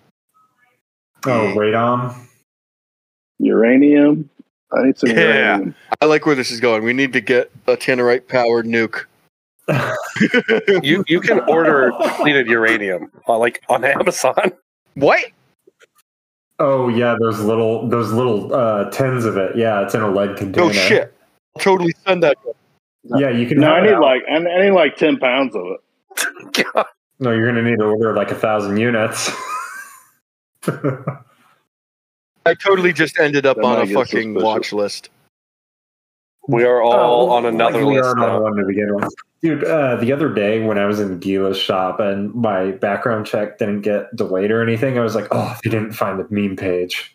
Oh, radon. Uranium. I need some Yeah. uranium. I like where this is going. We need to get a tannerite powered nuke. You you can order depleted uranium uh, like on Amazon. What? Oh yeah, those little those little uh, tins of it. Yeah, it's in a lead container. No shit. I'll totally send that. Yeah, you can. No, I need out. like I I need like ten pounds of it. No, you're gonna need to order like a thousand units. I totally just ended up That on might a fucking watch list. We are all Oh, on another like we list are on one to begin with. Dude, uh, the other day when I was in Gila's shop and my background check didn't get delayed or anything, I was like, oh, they didn't find the meme page.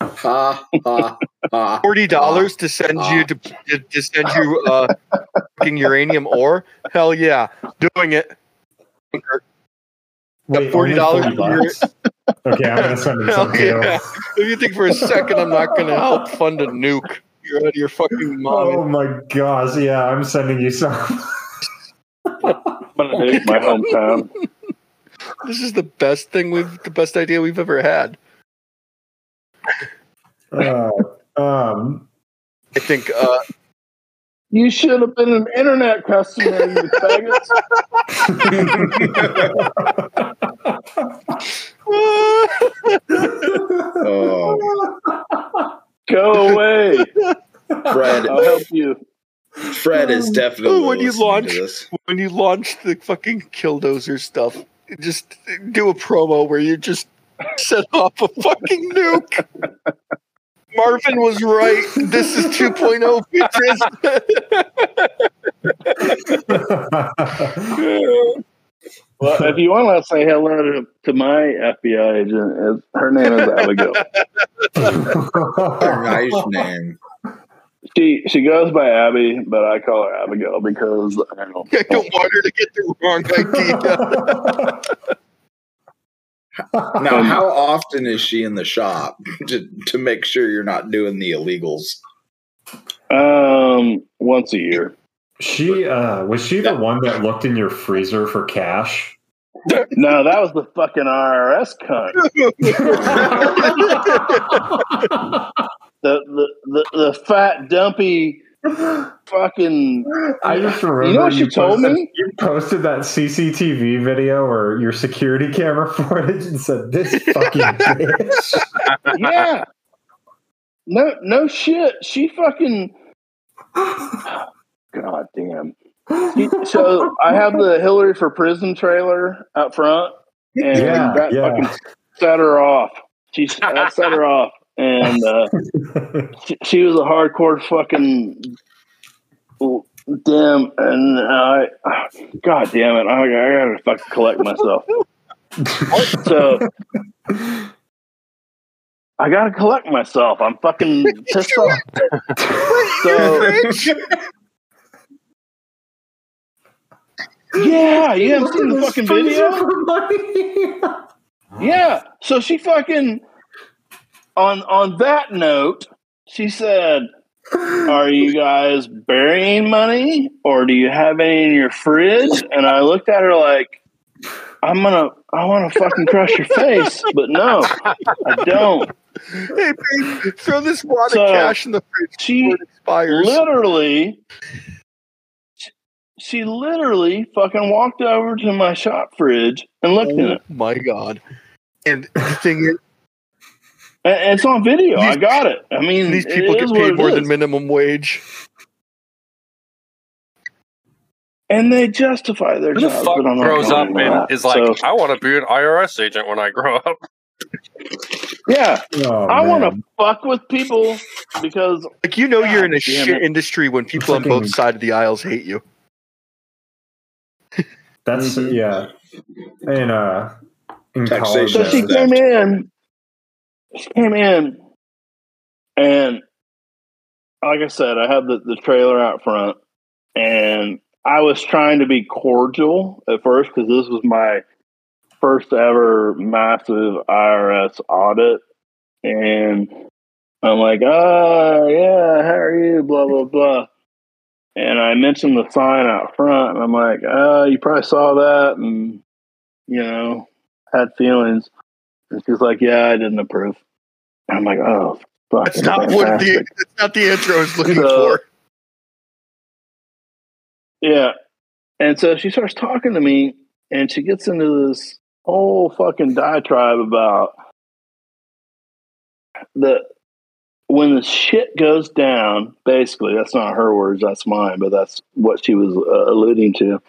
Ha ha ha. Forty dollars to send you to, to to send you uh fucking uranium ore? Hell yeah, doing it. Wait, forty dollars. only 40? Okay, I'm gonna send him Hell some too. yeah! If you think for a second I'm not gonna help fund a nuke, you're out of your fucking Oh my gosh, yeah, I'm sending you some. I'm gonna take my hometown. This is the best thing we've, the best idea we've ever had. Uh, um, I think. uh You should have been an internet customer, you faggots. Oh, Go away. Fred. I'll help you. Fred is definitely When you launch- this. when when you launch the fucking killdozer stuff, just do a promo where you just set off a fucking nuke. Marvin was right. This is 2.0 features. Well, if you want to say hello to, to my FBI agent, her name is Abigail. A nice name. She she goes by Abby, but I call her Abigail because I don't. I don't want her to get the wrong idea. Now, how often is she in the shop to to make sure you're not doing the illegals? Um, once a year. she uh, was she the one that looked in your freezer for cash? No, that was the fucking IRS cunt. The the the, the fat dumpy fucking. I just remember You know what she told posted, me? You posted that CCTV video or your security camera footage and said, "This fucking bitch." Yeah. No no shit. She fucking. God damn. She- So I have the Hillary for prison trailer out front, and Yeah, that yeah. fucking set her off. She that set her off, and uh, she, she was a hardcore fucking damn. And I, god damn it, I, I gotta fucking collect myself. So I gotta collect myself. I'm fucking pissed off. So yeah, you haven't seen the fucking video. Yeah. So she fucking on on that note, she said, Are you guys burying money or do you have any in your fridge? And I looked at her like, I'm gonna I wanna fucking crush your face, but no, I don't. hey, babe, throw this wad So, of cash in the fridge She before it expires. literally she literally fucking walked over to my shop fridge and looked in Oh it. my god! And the thing is, And and it's on video. I got it. I mean, these people get paid more is. than minimum wage. and they justify their Who the jobs. fuck but I'm not grows up and that. is like, So, I want to be an IRS agent when I grow up? yeah, Oh, I want to fuck with people because Like you know, you're in a shit it. industry when people on both sides of the aisles hate you. That's Mhm. yeah. And uh, in college, so she came in. She came in, and like I said, I had the, the trailer out front, and I was trying to be cordial at first because this was my first ever massive IRS audit, and I'm like, "Oh yeah, how are you?" Blah blah blah. And I mentioned the sign out front, and I'm like, "Oh, you probably saw that," and you know, had feelings. And she's like, "Yeah, I didn't approve." And I'm like, "Oh, fuck, That's not what the that's not the answer I was looking So- for. Yeah. And so she starts talking to me, and she gets into this whole fucking diatribe about the when the shit goes down. Basically, that's not her words; that's mine. But that's what she was uh, alluding to.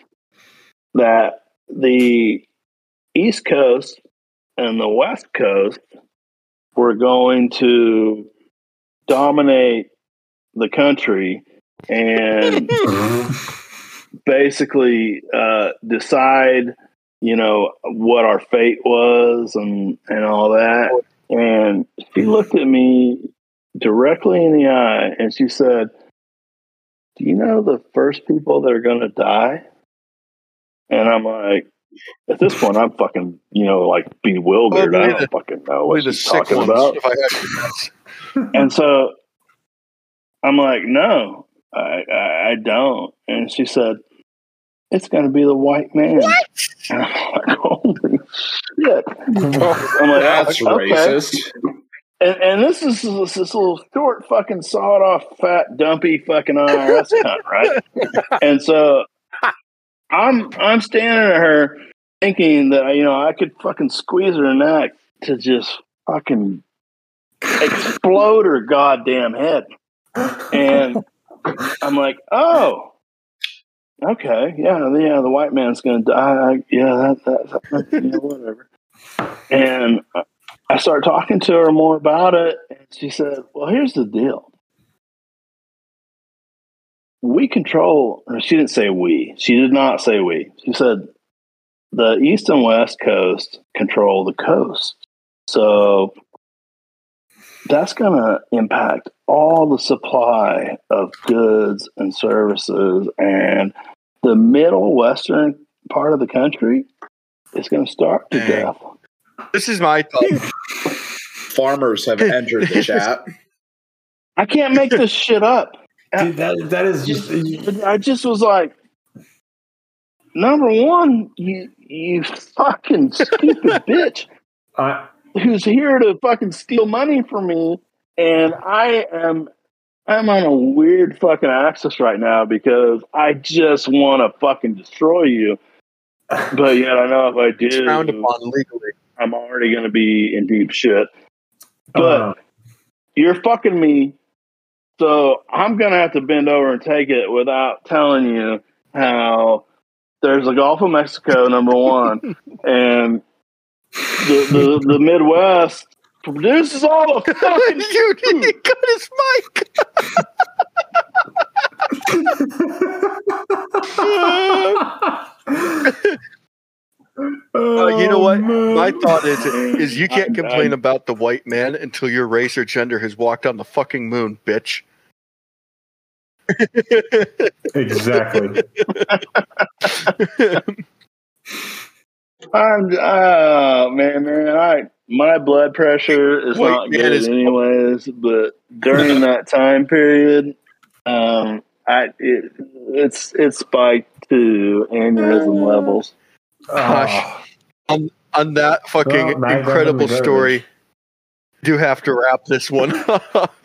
That the East Coast and the West Coast were going to dominate the country and basically uh, decide, you know, what our fate was and and all that. And she looked at me directly in the eye and she said, "Do you know the first people that are going to die?" And I'm like, at this point, I'm fucking, you know, like bewildered. Well, I only don't the- fucking know Only what the she's sick talking about. If I had to guess. And so I'm like, no, I, I, I don't. And she said, it's going to be the white man. And I'm like, holy shit. I'm like, That's okay. racist. And, and this is this, this little short fucking sawed off fat dumpy fucking IRS cunt, right? and so I'm I'm standing at her thinking that you know I could fucking squeeze her neck to just fucking explode her goddamn head. And I'm like, oh, okay, yeah, yeah, the white man's going to die. Yeah, that, that, that you know, whatever. And I started talking to her more about it, and she said, "Well, here's the deal. We control." She didn't say we. She did not say we. She said the east and west coast control the coast. So that's going to impact all the supply of goods and services and the middle western part of the country is going to starve to Dang. death. This is my thought. Farmers have entered the chat. I can't make this shit up. Dude, that that is just I just was like, number one, you you fucking stupid bitch I, who's here to fucking steal money from me, and I am I'm on a weird fucking axis right now because I just want to fucking destroy you. But yet I know if I it's frowned do, upon legally. I'm already going to be in deep shit. But uh, you're fucking me. So I'm gonna have to bend over and take it without telling you how there's the Gulf of Mexico, number one, and the the, the Midwest produces all the fucking Dude, he cut his mic. Uh, you know what? My thought is is you can't I'm- complain I'm- about the white man until your race or gender has walked on the fucking moon, bitch. exactly. I'm oh man, man, I my blood pressure is White not good is- anyways, but during that time period, um, I it, it's it spiked to aneurysm levels. Gosh. On that fucking Well, incredible definitely story, do have to wrap this one up.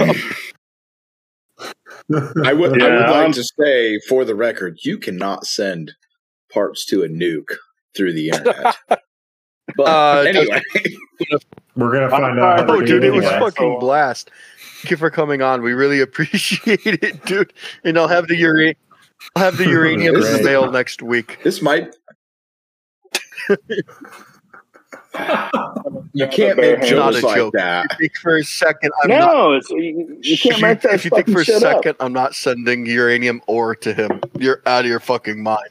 I would, I would like to say, for the record, you cannot send parts to a nuke through the internet. But Uh, anyway, We're gonna find out. how Oh, dude, it was that. fucking blast. Thank you for coming on. We really appreciate it, dude. And I'll have the ura- I'll have the uranium in the mail next week. this might. You can't make It's jokes a like joke. that. If you think for a second, I'm not. no, it's you, you can't make that if you think for a shit up. second I'm not sending uranium ore to him, you're out of your fucking mind.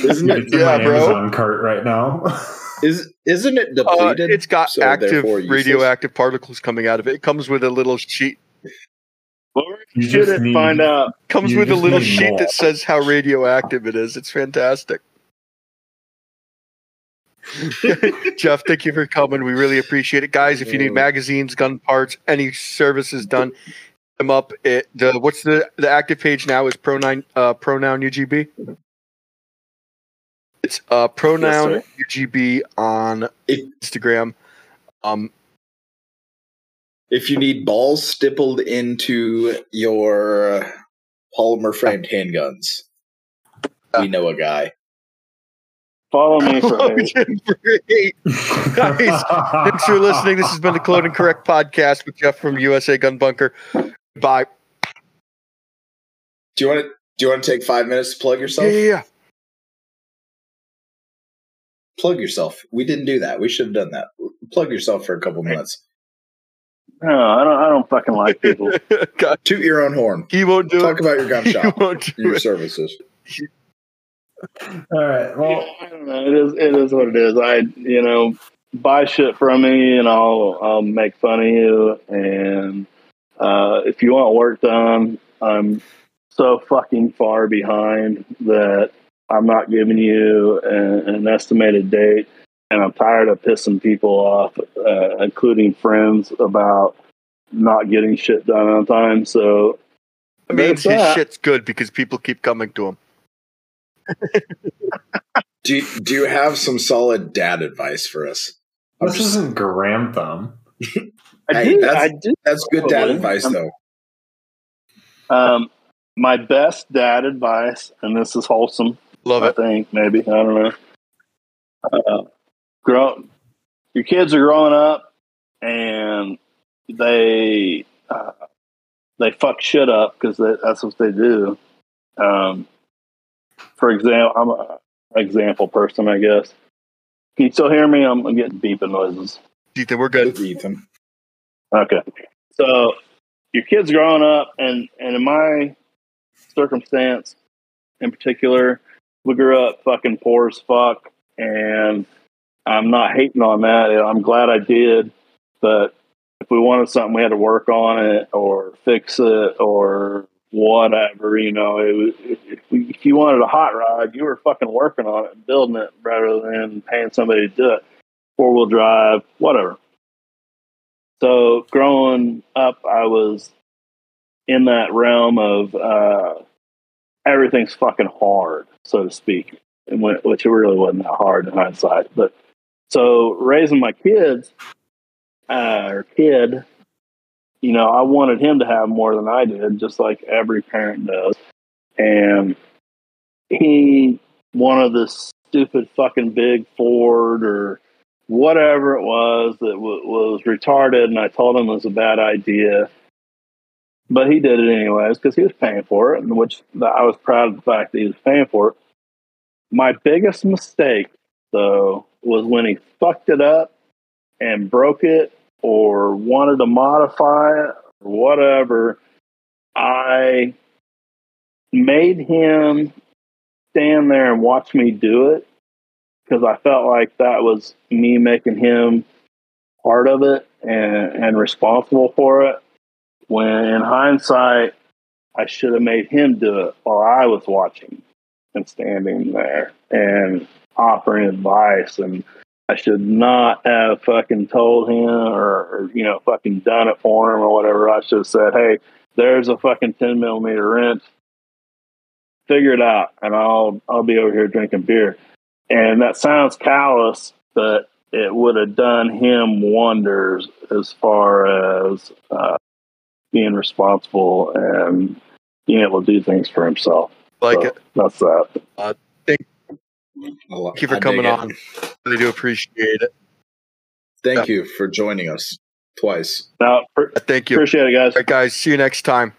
Isn't it? It's in Yeah, my bro. Amazon cart right now. Is isn't it Uh, depleted? it's got so active radioactive particles coming out of it. It comes with a little sheet. Well, You you should just need- find out. Comes with a little sheet more. that says how radioactive it is. It's fantastic. Jeff, thank you for coming. We really appreciate it, guys. If you need magazines, gun parts, any services done, hit them up. It the what's the the active page now is pronoun uh, pronoun UGB. It's uh, pronoun UGB on If- Instagram. Um, If you need balls stippled into your polymer framed handguns, we know a guy. Follow me for hate. Great. Guys, thanks for listening. This has been the Clone and Correct podcast with Jeff from USA Gun Bunker. Bye. Do you want to? Do you want to take five minutes to plug yourself? yeah, yeah. Plug yourself. We didn't do that. We should have done that. Plug yourself for a couple minutes. No, I don't. I don't fucking like people. Toot your own horn. he won't do Talk it. about your gun He shop won't do your it. services. All right. Well, I don't know. It is. It is what it is. I, you know, buy shit from me, and I'll I'll make fun of you. And uh, if you want work done, I'm so fucking far behind that I'm not giving you an, an estimated date. And I'm tired of pissing people off, uh, including friends, about not getting shit done on time. So I mean, his that. shit's good because people keep coming to him. Do you, do you have some solid dad advice for us? I'm this just- isn't Graham Thumb. I Hey, do. that's- I do. That's good dad Probably. advice, Um, though. Um, my best dad advice, and this is wholesome. Love I it. think maybe I don't know. Uh, grow, your kids are growing up, and they uh, they fuck shit up because that's what they do. Um, for example, I'm a example person, I guess. Can you still hear me? I'm getting beeping noises. Ethan, we're good. Ethan. Okay. So your kid's growing up, and, and in my circumstance in particular, we grew up fucking poor as fuck, and I'm not hating on that. I'm glad I did, but if we wanted something, we had to work on it or fix it or whatever. You know, it was, if, if you wanted a hot rod, you were fucking working on it and building it rather than paying somebody to do it. Four wheel drive, whatever. So growing up, I was in that realm of uh, everything's fucking hard, so to speak, and when, which it really wasn't that hard in hindsight. But so raising my kids uh, or kid, you know, I wanted him to have more than I did, just like every parent does. And he wanted this stupid fucking big Ford or whatever it was that w- was retarded, and I told him it was a bad idea. But he did it anyways because he was paying for it, and which I was proud of the fact that he was paying for it. My biggest mistake, though, was when he fucked it up and broke it or wanted to modify it or whatever. I made him stand there and watch me do it because I felt like that was me making him part of it and, and responsible for it. When in hindsight, I should have made him do it while I was watching and standing there and offering advice. And I should not have fucking told him or, or you know, fucking done it for him or whatever. I should have said, hey, there's a fucking 10 millimeter wrench. Figure it out, and I'll I'll be over here drinking beer. And that sounds callous, but it would have done him wonders as far as uh, being responsible and being able to do things for himself. Like So that's that. Thank Well, you for I coming dig it. on. Really do appreciate it. Thank you for joining us twice. Now, pr- Uh, Thank you. appreciate it, guys. All right, guys. See you next time.